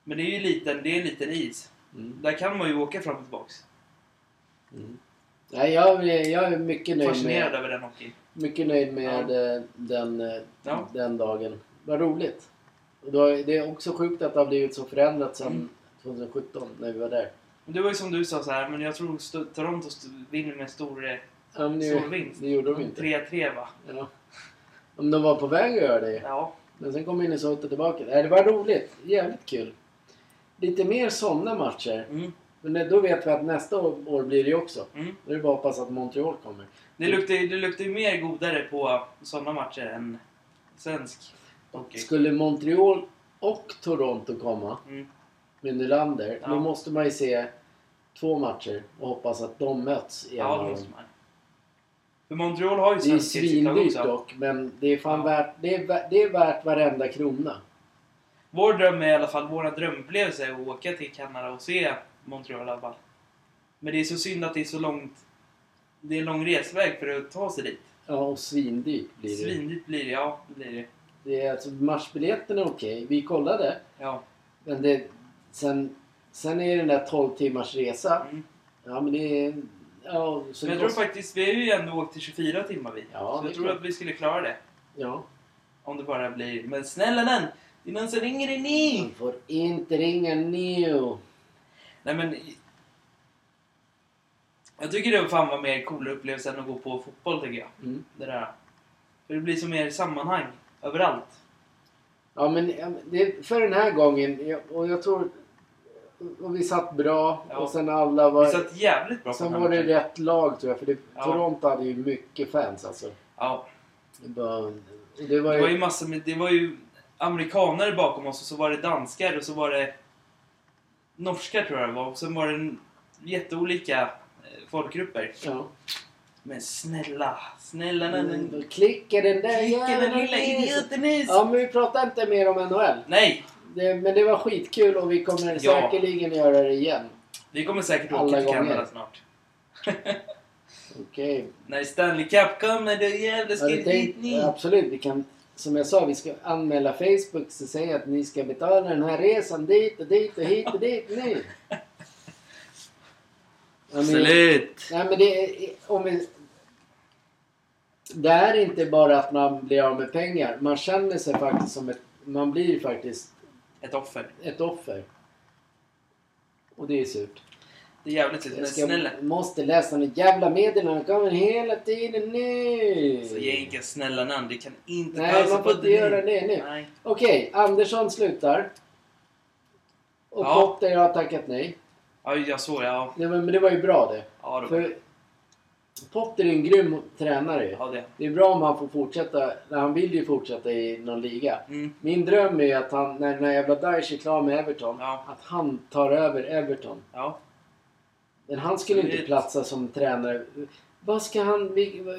Men det är ju liten, det är en liten is. Mm. Där kan man ju åka fram och tillbaks. Mm. Nej, jag, är- jag är mycket nöjd Fascinerad med, över den hockeyn. mycket nöjd med eh, den, eh, Ja. den dagen. Vad roligt. Och då, det är också sjukt att det har blivit så förändrat sedan Mm. 2017 när vi var där. Det var ju som du sa så här, men jag tror Toronto vinner med stor, eh, Ja, stor vinst. det gjorde de inte. 3-3 va? Ja. Om de var på väg att göra det. Ja. Men sen kom Minnesota tillbaka. Nej, det var roligt. Jävligt kul. Lite mer sådana matcher. Mm. Men då vet vi att nästa år år blir det ju också. Mm. Då är det bara att hoppas att Montreal kommer. Det luktar ju det luktar ju mer godare på sådana matcher än svensk hockey. Skulle Montreal och Toronto komma Mm. med Nylander. Ja. Då måste man ju se två matcher och hoppas att de möts i en Ja, av det dem. måste man. För Montreal har ju Det är svindyrt också. dock, men det är fan Ja. värt, det är, vä- det är värt varenda krona. Vår dröm är i alla fall, våra drömupplevelse är att åka till Kanada och se Montreal i alla fall. Men det är så synd att det är så långt... Det är en lång resväg för att ta sig dit. Ja, och svindyrt blir det. Svindyrt blir det, ja. Det blir det. det är, alltså, matchbiljetten är okej. Vi kollade. Ja. Men det, sen, sen är det den där 12 timmars resa. Mm. Ja, men det är... Ja, så Men jag tror faktiskt, vi har ju ändå åkt till 24 timmar vi. Ja, så jag tror klart. att vi skulle klara det. Ja. Om det bara blir... Men snälla nån! Det är någon som ringer dig nu! Man får inte ringa Neo. Nej men... Jag tycker det fan var mer coolare upplevelse än att gå på fotboll tycker jag. Mm. Det där. För det blir så mer sammanhang överallt. Ja, men det, för den här gången, och jag tror... Och vi satt bra Ja. och sen alla var... Vi satt jävligt bra Sen var det rätt lag tror jag, för det, Ja. Toronto hade ju mycket fans alltså. Ja. Det, och det var Det ju... var ju massor med... Det var ju... amerikanare bakom oss och så var det danskar och så var det norskar tror jag det var och sen var det jätteolika eh, folkgrupper. Ja. Men snälla, snälla Mm, nej. då klickar den där Vilken den lilla idioten är! Ja, men vi pratar inte mer om NHL. Nej! Det, men det var skitkul och vi kommer Ja. säkerligen göra det igen. Vi kommer säkert åka Alla till gånger. Kanada snart. Okej. När Stanley Cup kommer då jävlar ska vi ni. Absolut, vi kan... Som jag sa, vi ska anmäla Facebook så säga att ni ska betala den här resan dit och dit och hit och dit nu. Ja, men- Absolut! Nej men det om vi, Det är inte bara att man blir av med pengar. Man känner sig faktiskt som ett... Man blir faktiskt Ett offer. ett offer. Och det är surt. Det är jävligt surt. Men ska, snälla. måste läsa de jävla meddelandena. De kommer hela tiden nu. Så ge inga snälla namn. Det kan inte Nej, passa man får inte göra det nu. Nej. Okej, Andersson slutar. Och Ja. Potter har tackat nej. Ja, jag såg det. Ja, Nej, men men det var ju bra det. ja, det var... För Potter är en grym tränare ju. ja det. Det är bra om han får fortsätta. Han vill ju fortsätta i någon liga. Mm. Min dröm är att han, när den här jävla Daesh är klar med Everton, Ja. att han tar över Everton. Ja. Men han skulle inte platsa som tränare. Vad ska han,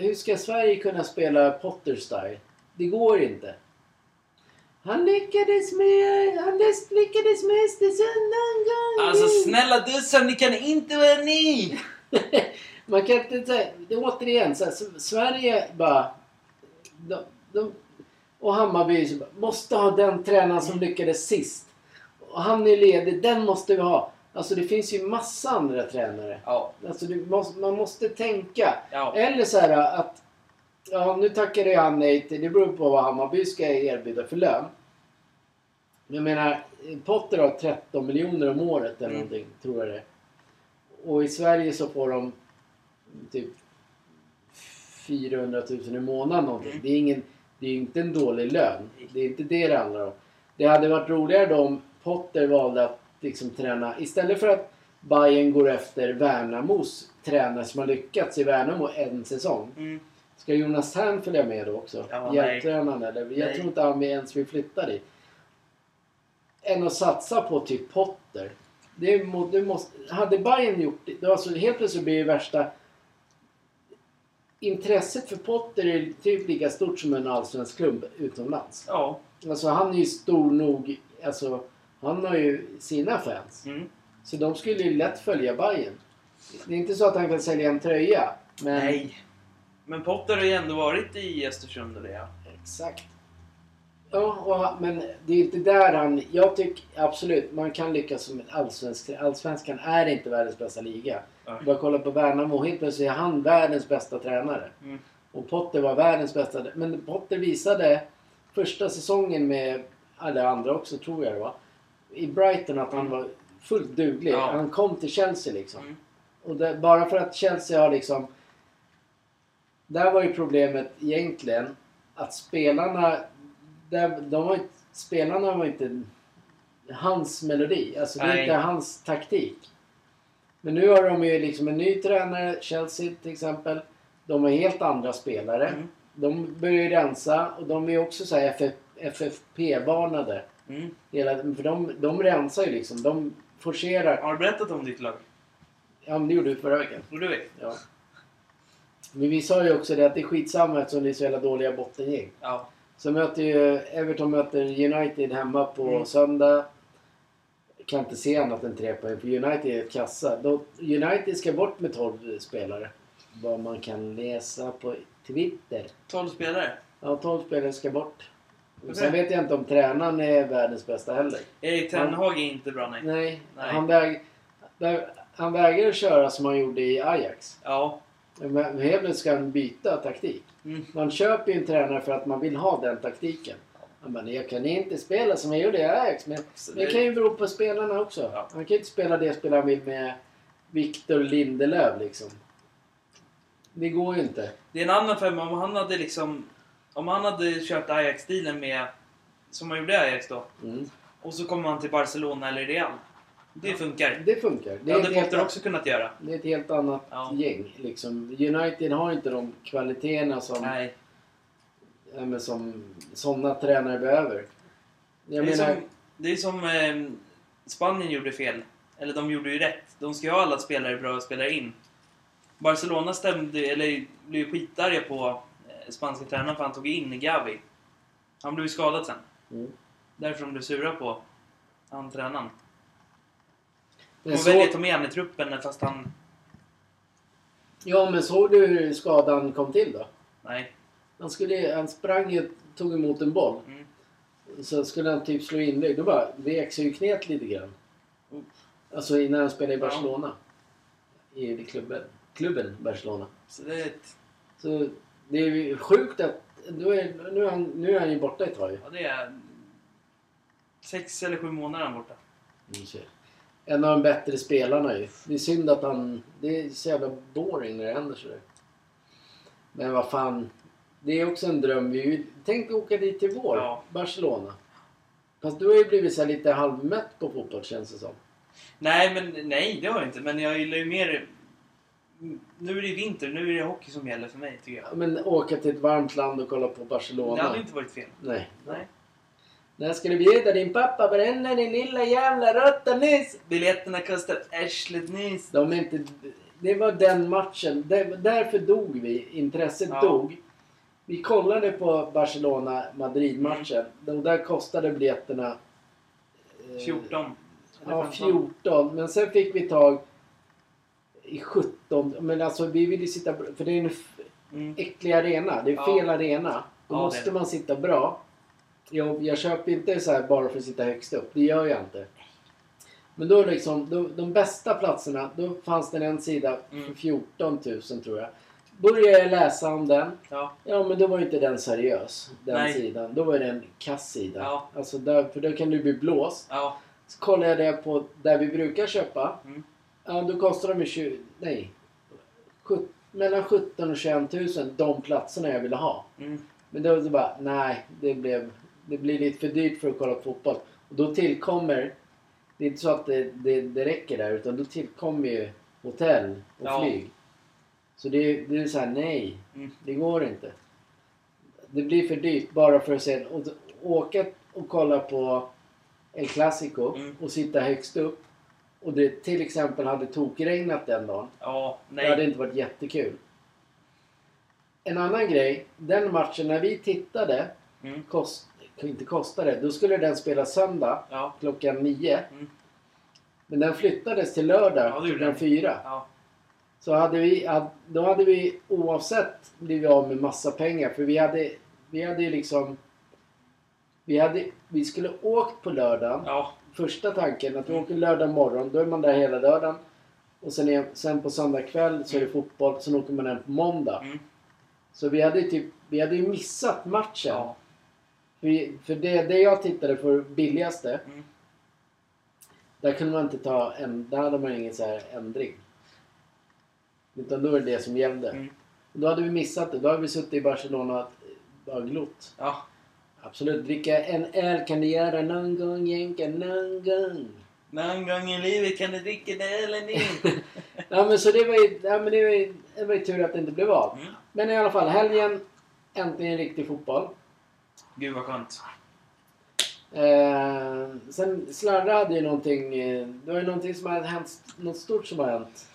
hur ska Sverige kunna spela Potter-style? Det går inte. Han lyckades med, han lyckades med Östersund någon gång. Alltså snälla dussar, ni kan inte vara ni! Man kan inte säga, återigen så här, Sverige bara... De, de, och Hammarby bara, måste ha den tränaren som lyckades sist. Och han är ledig, den måste vi ha. Alltså det finns ju massa andra tränare. Ja. Alltså måste, man måste tänka. Ja. Eller så här att... Ja, nu tackade jag han nej till... Det beror på vad Hammarby ska erbjuda för lön. Men Jag menar, Potter har 13 miljoner om året eller Mm. någonting, tror jag det. Och i Sverige så får de typ 400 000 i månaden någonting. Mm. Det är ingen... Det är inte en dålig lön. Det är inte det det handlar om. Det hade varit roligare då om Potter valde att liksom träna... Istället för att Bayern går efter Värnamos tränare som har lyckats i Värnamo en säsong. Mm. Ska Jonas Thern följa med då också? Ja, Hjälptränaren eller? Jag Nej. tror inte han ens vill flytta dit. Än att satsa på typ Potter. Det, må, det måste, hade Bayern gjort det, alltså helt plötsligt blir det värsta... Intresset för Potter är typ lika stort som en allsvensk klubb utomlands. Ja. Alltså han är ju stor nog. Alltså han har ju sina fans. Mm. Så de skulle ju lätt följa Bayern. Det är inte så att han kan sälja en tröja. Men... Nej. Men Potter har ju ändå varit i Östersund och det ja. Exakt. Ja, och, men det är inte där han... Jag tycker absolut, man kan lyckas som en allsvensk. Allsvenskan är inte världens bästa liga. Ja. Bara kolla på Värnamo, helt plötsligt är han världens bästa tränare. Mm. Och Potter var världens bästa. Men Potter visade första säsongen med alla andra också, tror jag det var. I Brighton att han var fullt duglig. Ja. Han kom till Chelsea liksom. Mm. Och det, bara för att Chelsea har liksom... Där var ju problemet egentligen att spelarna... Där, de var inte, spelarna var inte hans melodi. Alltså det är Nej. inte hans taktik. Men nu har de ju liksom en ny tränare, Chelsea till exempel. De har helt andra spelare. Mm. De börjar ju rensa och de är också så här FF, FFP-varnade. Mm. Hela, för de, de rensar ju liksom. De forcerar. Har du berättat om ditt lag? Ja men det gjorde vi förra veckan. Du vet? Ja. Men vi sa ju också det att det är skitsamma eftersom det är så jävla dåliga bottengäng. Ja. Så möter ju Everton möter United hemma på Mm. söndag. Kan inte se annat än tre poäng för United är ett kassa. Då, United ska bort med 12 spelare. Vad man kan läsa på Twitter. 12 spelare. Ja, 12 spelare ska bort. Varför Sen vet jag inte om tränaren är världens bästa heller. Erik Ten Hag är inte bra nej. Nej, Nej. Han, väg, han vägrar köra som han gjorde i Ajax. Ja. Men helt plötsligt ska byta taktik. Mm. Man köper ju en tränare för att man vill ha den taktiken. Han bara, jag kan inte spela som jag gjorde i Ajax. Men det- kan ju bero på spelarna också. Ja. Han kan ju inte spela det spel han vill med Victor Lindelöf liksom. Det går ju inte. Det är en annan femma om han hade liksom... Om han hade kört Ajax-stilen med... Som han gjorde i Ajax då. Mm. Och så kommer han till Barcelona eller Real. Det funkar. Det funkar. Det hade Potter också kunnat göra. det är ett helt annat Ja. gäng. Liksom. United har inte de kvaliteterna som, Nej. men som sådana tränare behöver. Jag det, är menar, som, det är som eh, Spanien gjorde fel. Eller de gjorde ju rätt. De ska ju ha alla spelare bra spelare in. Barcelona stämde, eller blev skitarga på eh, spanska tränaren för han tog in Gavi. Han blev ju skadad sen. Mm. Därför de blev sura på han tränaren. Men väljer att ta med han i truppen fast han... ja, men såg du hur skadan kom till då? Nej. Han, skulle, han sprang ju, tog emot en boll. Mm. Så skulle han typ slå inlägg. Då bara vek sig ju knät lite grann. Uff. Alltså när han spelade i Ja. Barcelona. I klubben. Klubben Barcelona. Så det är ett, Så det är ju sjukt att... Nu är, nu är, han, nu är han ju borta ett tag ja, det är sex eller sju månader han borta. Mm. En av de bättre spelarna ju. Det är synd att han... Det är så jävla boring när det händer sådär. Men vad fan. Det är också en dröm. Vi Tänk åka dit till vår. Ja. Barcelona. Fast du har ju blivit så lite halvmätt på fotboll känns det som. Nej, men nej, det har jag inte. Men jag gillar ju mer... Nu är det vinter, nu är det hockey som gäller för mig tycker jag. Men åka till ett varmt land och kolla på Det Barcelona. hade inte varit fel. Nej. Nej. När ska du bjuda din pappa på denna din lilla jävla råtta nyss? Biljetterna kostar arslet nyss. De är inte... Det var den matchen. Där, därför dog vi. Intresset Ja. dog. Vi kollade på Barcelona-Madrid-matchen. Och där kostade biljetterna... eh, 14. Ja, 14. Men sen fick vi tag i 17. Men alltså vi ville sitta... För det är en f- Mm. äcklig arena. Det är Ja. fel arena. Då Ja, det är måste det. man sitta bra. Jag, jag köper inte så här bara för att sitta högst upp. Det gör jag inte. Men då liksom, då, de bästa platserna, då fanns det en sida för Mm. 14 000 tror jag. Började jag läsa om den. Ja. Ja men då var ju inte den seriös. Den Nej. sidan. Då var det en kass sida. Ja. Alltså där, för då kan du bli blåst. Ja. Så kollade jag det på där vi brukar köpa. Mm. Ja, då kostar de ju 20... Nej. Sjut- mellan 17 och 21 000 de platserna jag ville ha. Mm. Men då var det bara, nej, det blev, det blir lite för dyrt för att kolla på fotboll. Och då tillkommer, det är inte så att det, det, det räcker där, utan då tillkommer ju hotell och Ja. flyg. Så det, det är så här, nej, Mm. det går inte. Det blir för dyrt bara för att se, och, åka och kolla på El Clasico Mm. och sitta högst upp. Och det till exempel hade tokregnat den dagen. Ja. Det hade Nej. inte varit jättekul. En annan grej. Den matchen när vi tittade. Mm. Kost, inte kostade. Då skulle den spela söndag Ja. klockan nio. Mm. Men den flyttades till lördag Ja, det klockan fyra. Ja. Så hade vi, då hade vi oavsett blivit av med massa pengar. För vi hade, vi hade ju liksom... Vi, hade, vi skulle åkt på lördagen. Ja. Första tanken att vi Mm. åker lördag morgon. Då är man där hela lördagen. Och sen, är, sen på söndag kväll så är det fotboll. Sen åker man hem på måndag. Mm. Så vi hade ju typ, vi hade ju missat matchen. Ja. För, för det, det jag tittade för billigaste. Mm. Där kunde man inte ta en, där hade man ingen så här ändring. Utan då var det det som gällde. Mm. Då hade vi missat det. Då hade vi suttit i Barcelona och bara glott. Ja. Absolut. Dricka en öl kan du göra någon gång jänka någon gång. Någon gång i livet kan du dricka det eller ni. Ja men så det var ju, ja, men det var ju, det var ju tur att det inte blev av. Mm. Men i alla fall, helgen äntligen riktig fotboll. Gud vad skönt. Eh, sen Slarre hade ju någonting, eh, det var ju någonting som hade hänt, något stort som har hänt.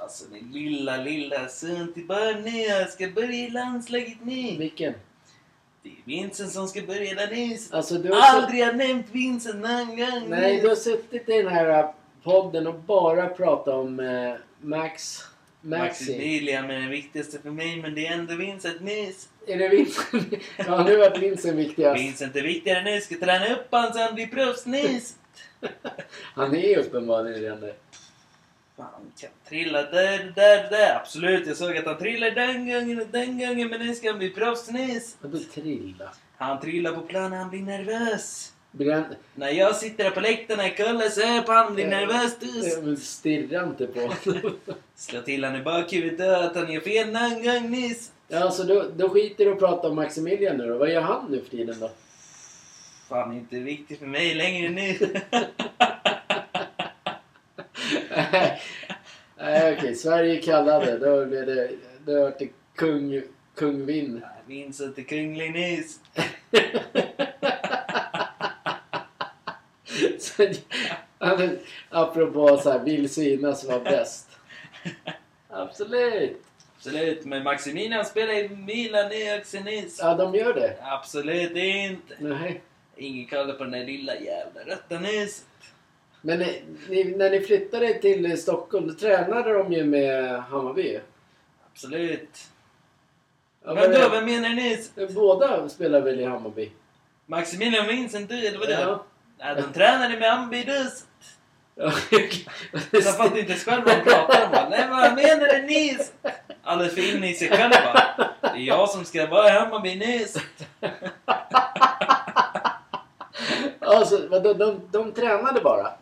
Alltså min lilla, lilla son till barn nu. Jag ska börja i landslaget nu. Vilken? Det är Vincent som ska börja där nu. Alltså du har, Aldrig har nämnt Vincent någon gång. nej, du har suttit i den här eh, podden och bara pratat om eh, Max, Maxi. Maximilian är det viktigaste för mig, men det är ändå Vincent nyss. Är det Vincent? ja, nu vart Vincent viktigast. Vincent är viktigare nu. Ska träna upp han så han blir proffs nyss. Han är ju uppenbarligen redan det. Fan, kan trilla där, där, där. Absolut, jag såg att han trillade den gången och den gången, men nu ska han bli proffs nyss. Vadå trilla? Han trillar på planen, han blir nervös. Han... När jag sitter där på läktarna och kollar så på han blir nervös. Eh, men Stirra inte på honom. Slå till han i bakhuvudet att han gör fel någon gång nyss. Ja, så då, då skiter du och pratar om Maximilian nu då. Vad gör han nu för tiden då? Fan, inte viktigt för mig längre nu. Nej, okej. Sverige kallade. Då blev det... Då vart det kung, kung Vinn. Vincent är kunglig nyss. Så, apropå så här, vill synas vara bäst. Absolut. Absolut, men Maximilian spelar i Milan i Axenis. Ja, de gör det. Absolut inte. Nej. Ingen kollar på den där lilla jävla rötta nyset. Men ni, ni, när ni flyttade till Stockholm, då tränade de ju med Hammarby. Absolut. Ja, men då, vad menar ni? Båda spelar väl i Hammarby? Maximilian Vincent, du eller vadå? Ja. Nej, de tränade med Hammarby dus. Ja, Jag fattar inte ens själv vad de pratar om. Nej, vad menar ni? Alldeles för inne i sig själva. Det är jag som ska vara nyss. alltså, vadå, de, de tränade bara?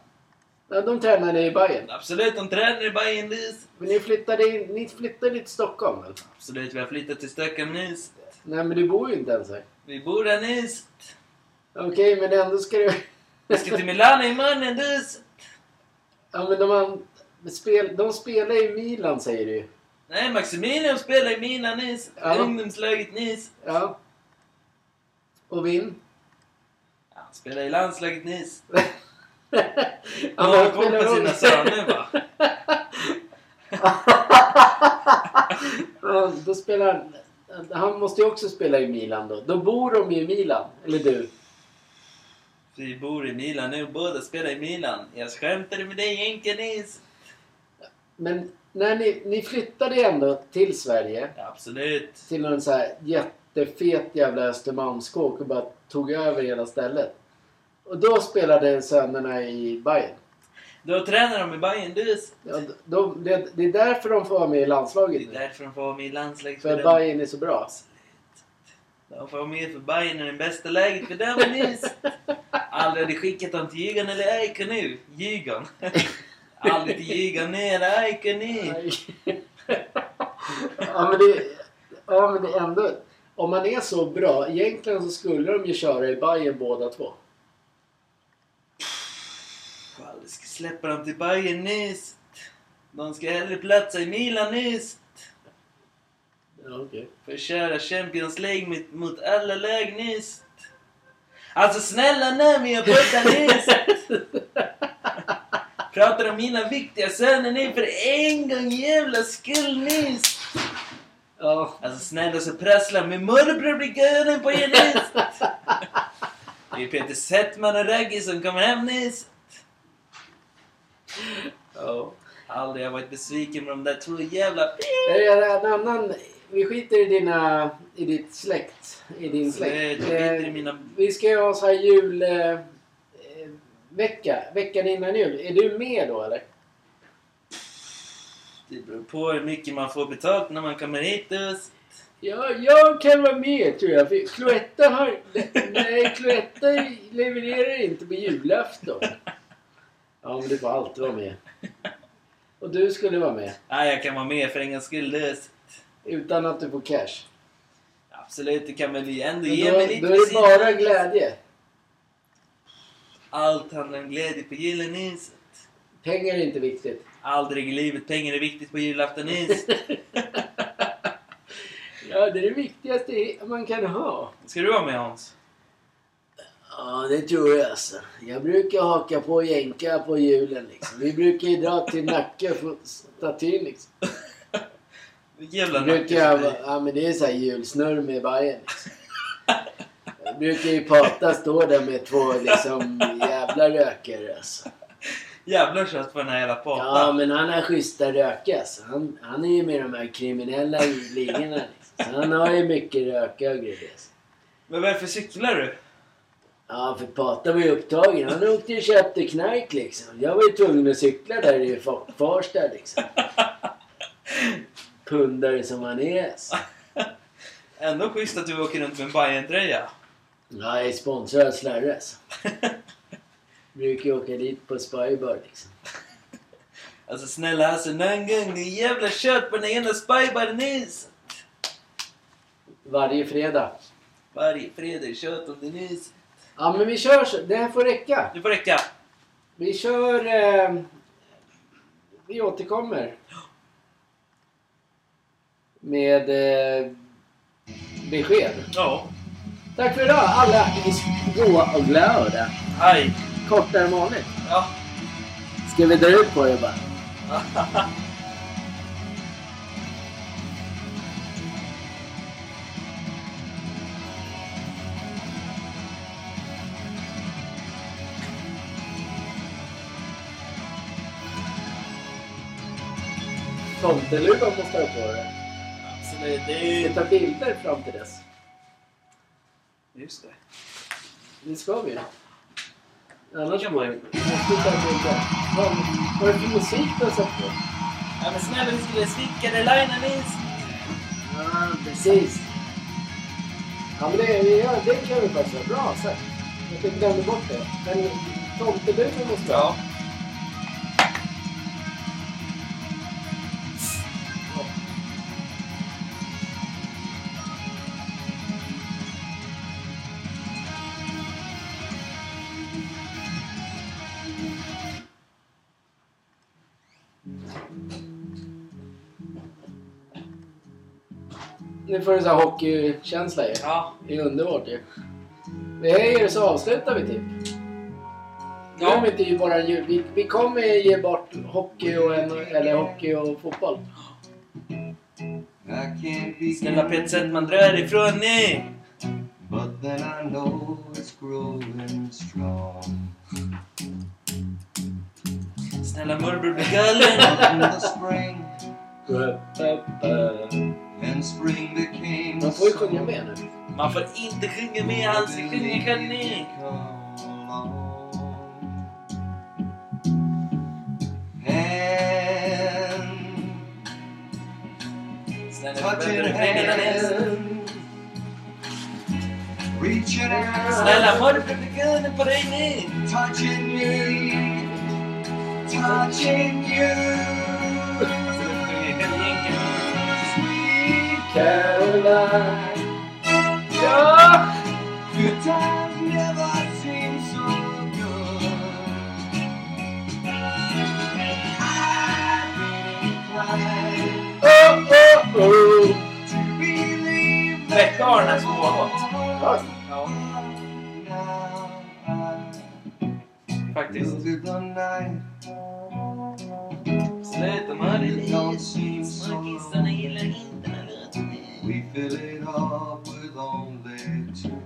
Ja, de tränade i Bayern. Absolut, de tränar i Bayern nyss. Men ni flyttade, in, ni flyttade till Stockholm väl? Absolut, vi har flyttat till Stockholm nyss. Nej, men du bor ju inte ens här. Vi bor där nyss. Okej, men ändå ska du... Vi ska till Milano imorgon nyss. Ja, men de, an... spel... de spelar i Milan säger du ju. Nej, Maximilian spelar i Milan nyss. Ja. Ungdomslaget nyss. Ja. Och Vinn? Ja, Han spelar i landslaget. Ja, Han har koll på sina söner va? Ja, då spelar han... Han måste ju också spela i Milan då. Då bor de ju i Milan. Eller du. Vi bor i Milan nu, båda spelar i Milan. Jag skämtade med dig nyss. Men när ni, ni flyttade ändå till Sverige. Absolut. Till någon så här jättefet jävla Östermalmskåk och bara tog över hela stället. Och då spelade sönerna i Bayern. Då tränar de i Bayern dus. Ja, då, det, det är därför de får vara med i Det landslaget är nu. därför de får vara med i landslaget. För dem. Bayern är så bra. De får vara med för Bayern är det bästa läget för dem. Aldrig hade skickat dem till Djurgården eller AIK nu. Djurgården. Aldrig Djurgården nu eller AIK nu. ja, men det, ja men det är ändå... Om man är så bra, egentligen så skulle de ju köra i Bayern båda två. Aldrig ska släppa dem till Bayern nyss. De ska hellre platsa i Milan nyss. Ja, okej. För att köra Champions League mot, mot alla lag nyss. Alltså snälla Nami och Budda nyss. Pratar om mina viktiga söner nu för en gång jävla skull nyss. Ja. Alltså snälla så prassla med morbror blir galen på er nyss. Det är Peter Settman och Ragge som kommer hem nyss. ja. Aldrig har jag varit besviken med de där två jävla... Det är en annan... Vi skiter i dina... I ditt släkt. I din Släkt, vi skiter i Eh, mina- Vi ska ju ha så här jul... Vecka. Veckan innan jul. Är du med då eller? Det beror på hur mycket man får betalt när man kommer hit dus. Ja, jag kan vara med tror jag. För Cloetta har... Nej, Cloetta levererar inte på julafton. Ja, men du får alltid vara med. Och du skulle vara med. Nej, jag kan vara med för en gångs skull. Utan att du får cash. Absolut, det kan väl ändå Men ge då, mig lite då är det bara glädje. Allt handlar om glädje på julen is. Pengar är inte viktigt. Aldrig i livet pengar är viktigt på julafton is. Ja, det är det viktigaste man kan ha. Ska du vara med Hans? Ja, det tror jag alltså. Jag brukar haka på jänka på julen liksom. Vi brukar ju dra till Nacka för statyn liksom. Jävla nacke ja men det är så här julsnurr med Bajen liksom. Brukar ju Pata stå där med två liksom jävla rökare alltså. Jävlar kött på den här jävla Ja patan. men han har schyssta röka alltså. Han, han är ju med de här kriminella ligorna liksom. Så han har ju mycket röka och grejer. Alltså. Men varför cyklar du? Ja, för Pata var ju upptagen. Han åkte och köpte knark liksom. Jag var ju tvungen att cykla där i Fa- Farsta liksom. Pundare som han är. Alltså. Ändå schysst att du åker runt med en Bajen-tröja. Ja, jag är sponsrad av Slarre alltså. Brukar åka dit på Spybar liksom. Alltså snälla alltså någon gång, det är jävla kött på den ena spybaren is. Varje fredag. Varje fredag kött om det nys. Ja, men vi kör så. Det här får räcka. Det får räcka. Vi kör... Eh, vi återkommer. Med eh, besked. Ja. Tack för idag alla och glada. Aj. Kortare än vanligt. Ja. Ska vi dra ut på det bara? Tomteluvan måste ha på dig. Absolut. Det Vi är tar bilder fram till dess. Just det. Det ska vi. Annars kan man ju. Vi. Vad vad är det för musik du har satt på? Ja men snälla vi skulle sticka det linen minst. Ja, precis. Ja, men det, ja, det kan vi faktiskt bra sagt. Jag glömde bort det. Men tomteluvan måste vi ha. Ja. Nu får du så här hockeykänsla ju. Ja. Det är underbart ju. Vi höjer så avslutar vi typ. Glöm Ja. inte ge våra jul. Vi, vi kommer ge bort hockey och, en, eller hockey och fotboll. Snälla Peter Settman, dra härifrån nu! But then I know it's growing strong. Snälla morbror blir galen! Man får ju sjunga med nu. Man får inte sjunga med, han ska sjunga själv Snälla refrängen är galen på dig nu! touching me, touching you. Caroline. Ja! Good times never seem so good. I've been inclined Oh, oh, oh. to believe that Väcka Arne som var gott. Ja. Ja, now I faktiskt. look at the night. Sluta med det fill it up with only two.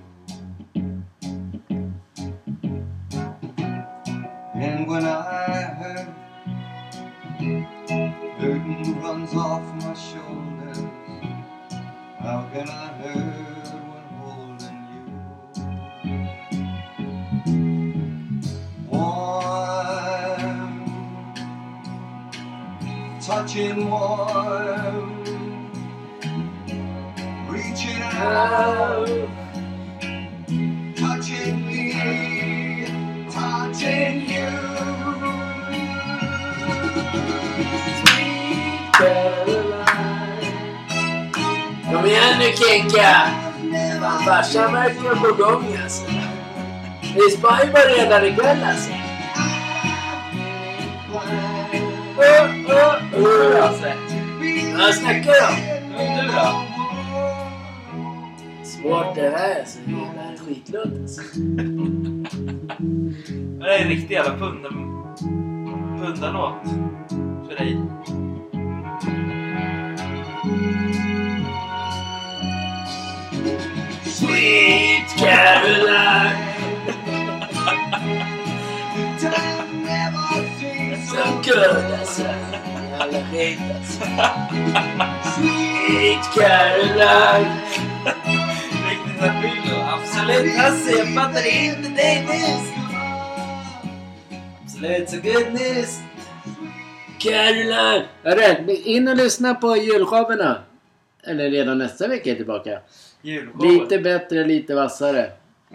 And when I hurt, burden runs off my shoulders. How can I hurt when holding you? Warm, touching warm reaching out, touching me, touching you. Sweet Caroline. Kom igen nu Kenka! Farsan verkar på gång alltså. Vi sparar ju bara redan ikväll alltså. Oh, oh, oh. Vad snackar du om? Du då? Svårt det här alltså. Jävla skitlåt alltså. Det är en riktig jävla punda... Pundarlåt. För dig. Sweet Caroline. Time never seems Så so good alltså. Jävla skit alltså. Sweet Caroline. Riktigt så fyllo. Absolut Hasse, jag fattar inte dig nu. Absolut så good news. Caroline! Hörru, in och lyssna på julshowerna. Eller redan nästa vecka är tillbaka. Julshowen. Lite bättre, lite vassare.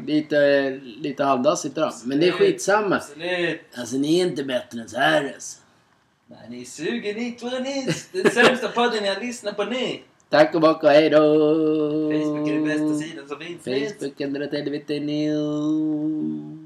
Lite, lite halvdassigt då. Men det är skitsamma. Absolut. Alltså ni är inte bättre än så här alltså. Nej, ni suger ni tror ni. Den sämsta podden jag lyssnar på nu. Tack och bock och hejdå! Facebook är den bästa sidan som finns. Facebook dra åt helvete nu.